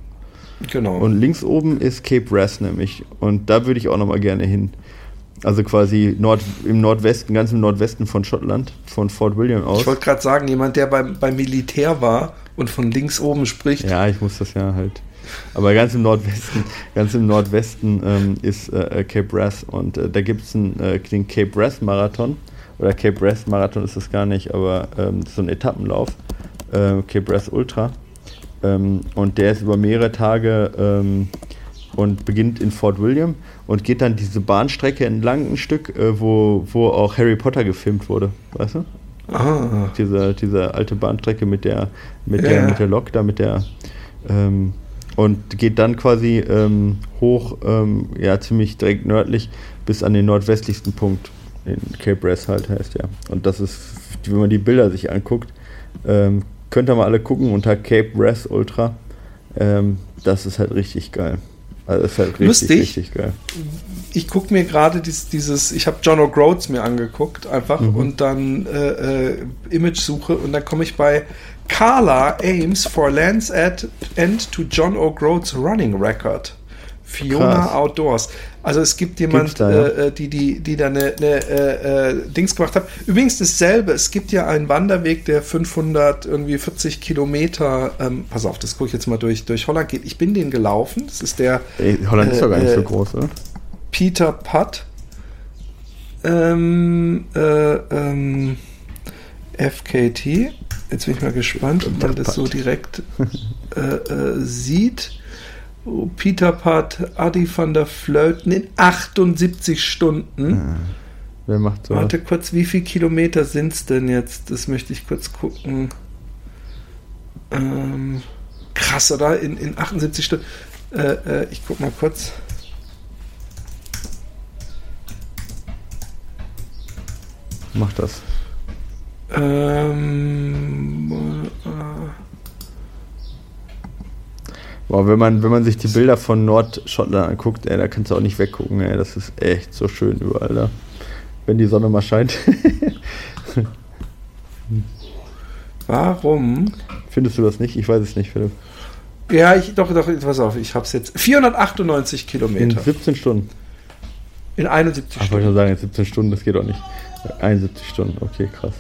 B: Genau.
C: Und links oben ist Cape Wrath nämlich. Und da würde ich auch nochmal gerne hin. Also quasi Nord, im Nordwesten, ganz im Nordwesten von Schottland, von Fort William aus.
B: ich wollte gerade sagen, jemand, der beim, beim Militär war und von links oben spricht.
C: Ja, ich muss das ja halt. Aber ganz im Nordwesten, ganz im Nordwesten ähm, ist äh, Cape Brass und äh, da gibt es äh, den Cape Brass Marathon. Oder Cape Brass Marathon ist das gar nicht, aber ähm, so ein Etappenlauf. Äh, Cape Brass Ultra. Ähm, und der ist über mehrere Tage ähm, und beginnt in Fort William und geht dann diese Bahnstrecke entlang ein Stück, äh, wo, wo auch Harry Potter gefilmt wurde, weißt du? Ah. Diese, diese alte Bahnstrecke mit der, mit ja. der, mit der Lok, da mit der ähm, und geht dann quasi ähm, hoch, ähm, ja, ziemlich direkt nördlich bis an den nordwestlichsten Punkt. In Cape Brass halt heißt der. Und das ist, wenn man die Bilder sich anguckt, ähm, könnt ihr mal alle gucken unter Cape Brass Ultra. Ähm, das ist halt richtig geil. Also ist halt richtig,
B: Lustig.
C: richtig geil.
B: Ich gucke mir gerade dieses, dieses, ich habe John O'Groats mir angeguckt einfach mhm. und dann äh, äh, Image-Suche und dann komme ich bei Carla aims for Land's End to John O'Groats Running Record. Fiona Krass. Outdoors. Also es gibt jemand, da, ja? äh, die, die, die da eine, eine äh, äh, Dings gemacht hat. Übrigens dasselbe, es gibt ja einen Wanderweg, der 500, irgendwie 40 Kilometer, ähm, pass auf, das gucke ich jetzt mal durch, durch Holland geht. Ich bin den gelaufen, das ist der...
C: Ey, Holland ist doch gar nicht so äh, groß, oder?
B: Peter Putt. Ähm, äh, ähm, FKT. Jetzt bin ich mal gespannt, ob man das so direkt äh, sieht. Peter Pat, Adi van der Vleuten in 78 Stunden. Ja.
C: Wer macht so?
B: Warte kurz, wie viele Kilometer sind es denn jetzt? Das möchte ich kurz gucken. Ähm, krass, oder? In, in 78 Stunden. Äh, äh, ich guck mal kurz.
C: Mach das.
B: Ähm, äh,
C: Boah, wenn man, wenn man sich die Bilder von Nordschottland anguckt, ey, da kannst du auch nicht weggucken, ey. Das ist echt so schön überall da. Wenn die Sonne mal scheint.
B: Warum?
C: Findest du das nicht? Ich weiß es nicht, Philipp.
B: Ja, ich, doch, doch, pass auf, ich hab's jetzt. 498 Kilometer.
C: In 17 Stunden.
B: In 71
C: Ach, Stunden. Ich wollte sagen, 17 Stunden, das geht doch nicht. 71 Stunden, okay, krass.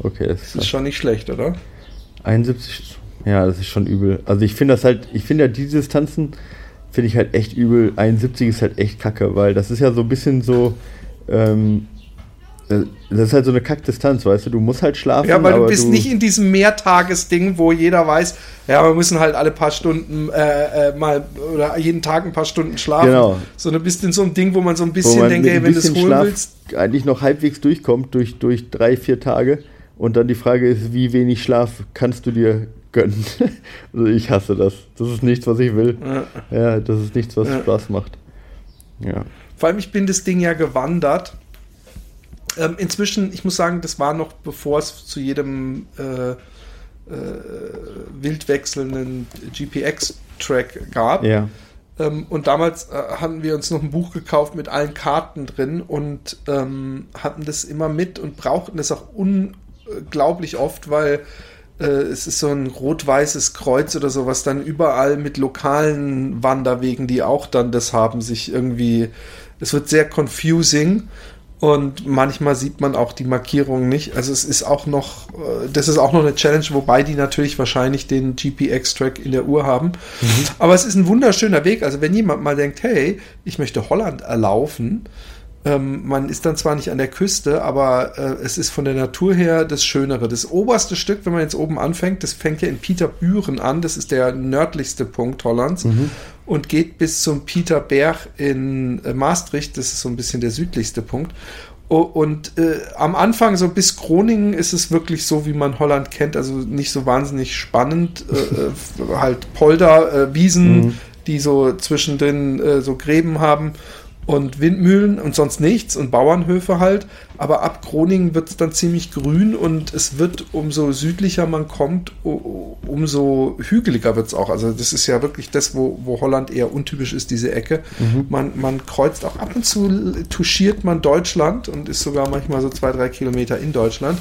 C: Okay,
B: das ist, das ist schon nicht schlecht, oder?
C: 71 Stunden. Ja, das ist schon übel. Also ich finde das halt, ich finde ja diese Distanzen, finde ich halt echt übel. 71 ist halt echt kacke, weil das ist ja so ein bisschen so, ähm, das ist halt so eine Kackdistanz, weißt du, du musst halt schlafen.
B: Ja, weil du bist du nicht in diesem Mehrtagesding, wo jeder weiß, ja, wir müssen halt alle paar Stunden äh, äh, mal oder jeden Tag ein paar Stunden schlafen. Genau. Sondern du bist in so einem Ding, wo man so ein bisschen denkt, ey, wenn du es holen Schlaf willst.
C: Eigentlich noch halbwegs durchkommt durch, durch drei, vier Tage. Und dann die Frage ist, wie wenig Schlaf kannst du dir gönnen. also ich hasse das. Das ist nichts, was ich will. Ja, ja das ist nichts, was ja. Spaß macht. Ja.
B: Vor allem, ich bin das Ding ja gewandert. Ähm, inzwischen, ich muss sagen, das war noch bevor es zu jedem äh, äh, wild wechselnden GPX-Track gab.
C: Ja.
B: Ähm, und damals äh, hatten wir uns noch ein Buch gekauft mit allen Karten drin und ähm, hatten das immer mit und brauchten das auch unglaublich oft, weil es ist so ein rot-weißes Kreuz oder so, was dann überall mit lokalen Wanderwegen, die auch dann das haben, sich irgendwie, es wird sehr confusing und manchmal sieht man auch die Markierungen nicht. Also es ist auch noch, äh, das ist auch noch eine Challenge, wobei die natürlich wahrscheinlich den GPX-Track in der Uhr haben. Mhm. Aber es ist ein wunderschöner Weg. Also wenn jemand mal denkt, hey, ich möchte Holland erlaufen, ähm, man ist dann zwar nicht an der Küste, aber äh, es ist von der Natur her das Schönere. Das oberste Stück, wenn man jetzt oben anfängt, das fängt ja in Pieterbüren an. Das ist der nördlichste Punkt Hollands. Mhm. Und geht bis zum Pieterberg in äh, Maastricht. Das ist so ein bisschen der südlichste Punkt. Und äh, am Anfang, so bis Groningen, ist es wirklich so, wie man Holland kennt. Also nicht so wahnsinnig spannend. Äh, äh halt Polder, Wiesen, mhm. die so zwischendrin äh, so Gräben haben und Windmühlen und sonst nichts und Bauernhöfe halt. Aber ab Groningen wird es dann ziemlich grün und es wird, umso südlicher man kommt, umso hügeliger wird es auch. Also das ist ja wirklich das, wo, wo Holland eher untypisch ist, diese Ecke. Mhm. Man, man kreuzt auch ab und zu, touchiert man Deutschland und ist sogar manchmal so zwei, drei Kilometer in Deutschland.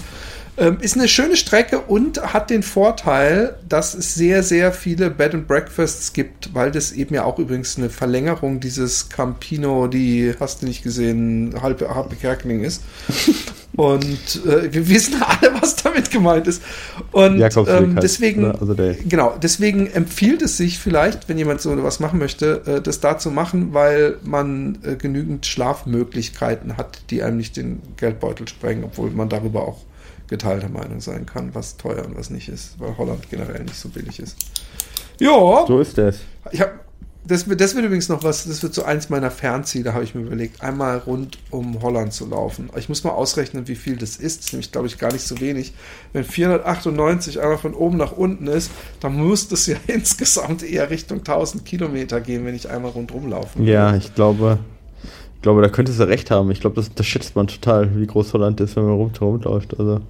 B: Ähm, ist eine schöne Strecke und hat den Vorteil, dass es sehr, sehr viele Bed and Breakfasts gibt, weil das eben ja auch übrigens eine Verlängerung dieses Campino, die hast du nicht gesehen, halbe, halbe Kerkeling ist. Und äh, wir wissen alle, was damit gemeint ist. Und ähm, deswegen, also genau, deswegen empfiehlt es sich vielleicht, wenn jemand so was machen möchte, äh, das da zu machen, weil man äh, genügend Schlafmöglichkeiten hat, die einem nicht den Geldbeutel sprengen, obwohl man darüber auch geteilter Meinung sein kann, was teuer und was nicht ist, weil Holland generell nicht so billig ist.
C: Ja. So ist das.
B: Ich habe das, das wird übrigens noch was, das wird so eins meiner Fernziele, habe ich mir überlegt, einmal rund um Holland zu laufen. Ich muss mal ausrechnen, wie viel das ist. Das ist nämlich, glaube ich, gar nicht so wenig. Wenn 498 einmal von oben nach unten ist, dann muss das ja insgesamt eher Richtung 1000 Kilometer gehen, wenn ich einmal rundherum laufe.
C: Ja, ich glaube, ich glaube, da könntest du recht haben. Ich glaube, das, das schätzt man total, wie groß Holland ist, wenn man rundherum läuft. Also.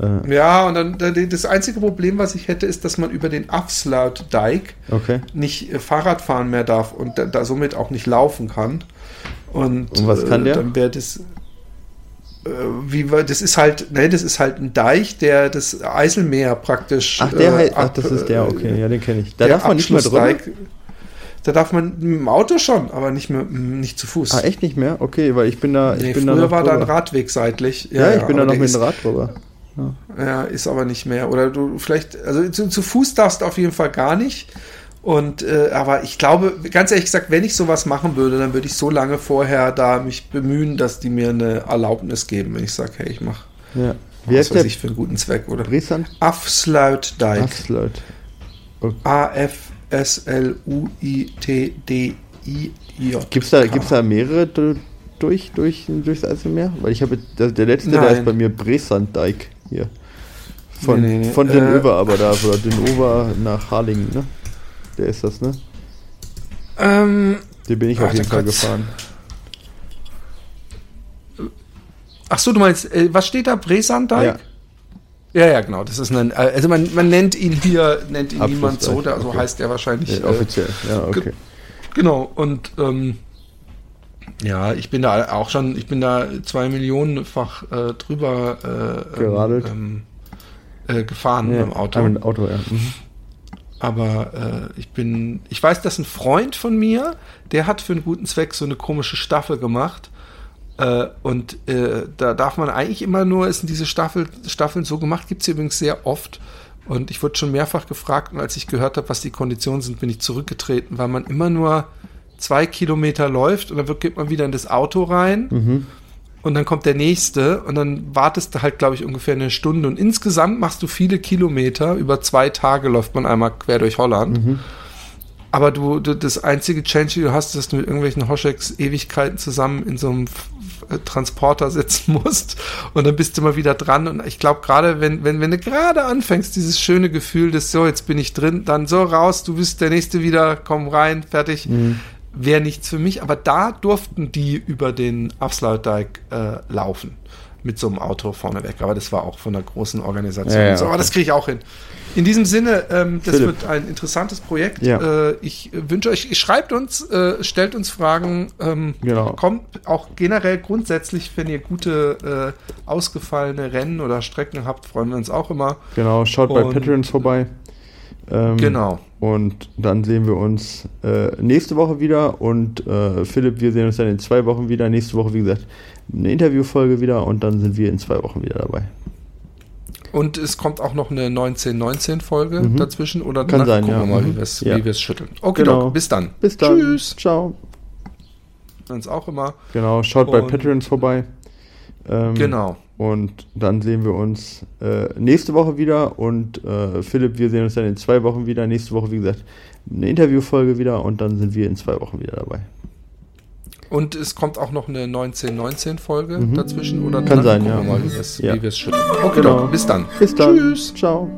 B: Äh. Ja, und dann das einzige Problem, was ich hätte, ist, dass man über den Afsluit-Dijk
C: okay.
B: nicht äh, Fahrrad fahren mehr darf und da, da, somit auch nicht laufen kann. Und,
C: und was kann der?
B: Äh, dann wäre das äh, wie das ist halt, ne, das ist halt ein Deich, der das Eiselmeer praktisch.
C: Ach, der heißt, ach, das ist der, okay, ja, den kenne ich.
B: Da darf man nicht mehr drüber. Da darf man mit dem Auto schon, aber nicht mehr, nicht zu Fuß.
C: Ah, echt nicht mehr? Okay, weil ich bin da.
B: Nee,
C: ich bin
B: früher
C: da
B: war da ein Radweg seitlich.
C: Ja, ja ich bin da noch mit dem Rad drüber.
B: Ja. ja. ist aber nicht mehr. Oder du vielleicht, also zu, zu Fuß darfst du auf jeden Fall gar nicht. Und äh, aber ich glaube, ganz ehrlich gesagt, wenn ich sowas machen würde, dann würde ich so lange vorher da mich bemühen, dass die mir eine Erlaubnis geben, wenn ich sage, hey, ich mache
C: ja.
B: Wie was weiß ich für einen guten Zweck, oder?
C: Brisant?
B: Afsluit Dike.
C: Afsluit.
B: Okay. A-F-S-L-U-I-T-D-I-J.
C: Gibt es da, gibt's da mehrere durch, durch, durchs Eiselmeer? Weil ich habe der, der letzte, Nein. der ist bei mir Bresand Dike hier. Von, nee, nee, von den äh, Över aber da, oder den Over nach Harlingen, ne? Der ist das, ne?
B: Ähm,
C: den bin ich auf jeden Fall Gott. gefahren.
B: Ach so, du meinst, äh, was steht da? Bresandijk?
C: Ja.
B: Ja, ja, genau. Das ist ein, also man, man nennt ihn hier, nennt ihn niemand so, der, so okay. heißt er wahrscheinlich.
C: Ja, offiziell, äh, ja, okay.
B: Genau, und ähm, ja, ich bin da auch schon, ich bin da zwei Millionenfach äh, drüber äh,
C: Geradelt.
B: Ähm, äh, gefahren ja,
C: im Auto. Mit Auto ja. Mhm.
B: Aber äh, ich bin, ich weiß, dass ein Freund von mir, der hat für einen guten Zweck so eine komische Staffel gemacht. Äh, und äh, da darf man eigentlich immer nur, ist diese Staffel, Staffeln so gemacht, gibt es übrigens sehr oft. Und ich wurde schon mehrfach gefragt und als ich gehört habe, was die Konditionen sind, bin ich zurückgetreten, weil man immer nur zwei Kilometer läuft und dann geht man wieder in das Auto rein
C: mhm.
B: und dann kommt der nächste und dann wartest du halt, glaube ich, ungefähr eine Stunde und insgesamt machst du viele Kilometer. Über zwei Tage läuft man einmal quer durch Holland.
C: Mhm.
B: Aber du, du, das einzige Change, die du hast, ist, dass du mit irgendwelchen Hoscheks Ewigkeiten zusammen in so einem Transporter sitzen musst und dann bist du mal wieder dran und ich glaube gerade, wenn, wenn, wenn du gerade anfängst, dieses schöne Gefühl des so, jetzt bin ich drin, dann so raus, du bist der Nächste wieder, komm rein, fertig. Mhm wäre nichts für mich, aber da durften die über den Afsluitdijk äh, laufen mit so einem Auto vorneweg. Aber das war auch von einer großen Organisation.
C: Ja, ja,
B: so, aber das kriege ich auch hin. In diesem Sinne, ähm, das Philipp. wird ein interessantes Projekt.
C: Ja.
B: Äh, ich wünsche euch, schreibt uns, äh, stellt uns Fragen, ähm,
C: genau.
B: kommt auch generell grundsätzlich, wenn ihr gute äh, ausgefallene Rennen oder Strecken habt, freuen wir uns auch immer.
C: Genau, schaut Und, bei Patreons vorbei.
B: Ähm, genau.
C: Und dann sehen wir uns äh, nächste Woche wieder. Und äh, Philipp, wir sehen uns dann in zwei Wochen wieder. Nächste Woche, wie gesagt, eine Interviewfolge wieder. Und dann sind wir in zwei Wochen wieder dabei.
B: Und es kommt auch noch eine 1919-Folge
C: mhm.
B: dazwischen. Oder
C: Kann sein,
B: gucken
C: ja.
B: wir mal,
C: mhm.
B: wie wir es
C: ja.
B: schütteln. Okay, genau. Doch, bis dann.
C: Bis dann.
B: Tschüss.
C: Ciao.
B: Uns auch immer.
C: Genau, schaut Und bei Patreons vorbei.
B: Ähm, genau.
C: Und dann sehen wir uns äh, nächste Woche wieder. Und äh, Philipp, wir sehen uns dann in zwei Wochen wieder. Nächste Woche, wie gesagt, eine Interviewfolge wieder. Und dann sind wir in zwei Wochen wieder dabei.
B: Und es kommt auch noch eine 1919-Folge mhm. dazwischen. Oder
C: Kann sein, ja.
B: Mal, wie wir es schütteln. Okay, genau. bis dann.
C: Bis dann. Tschüss. Ciao.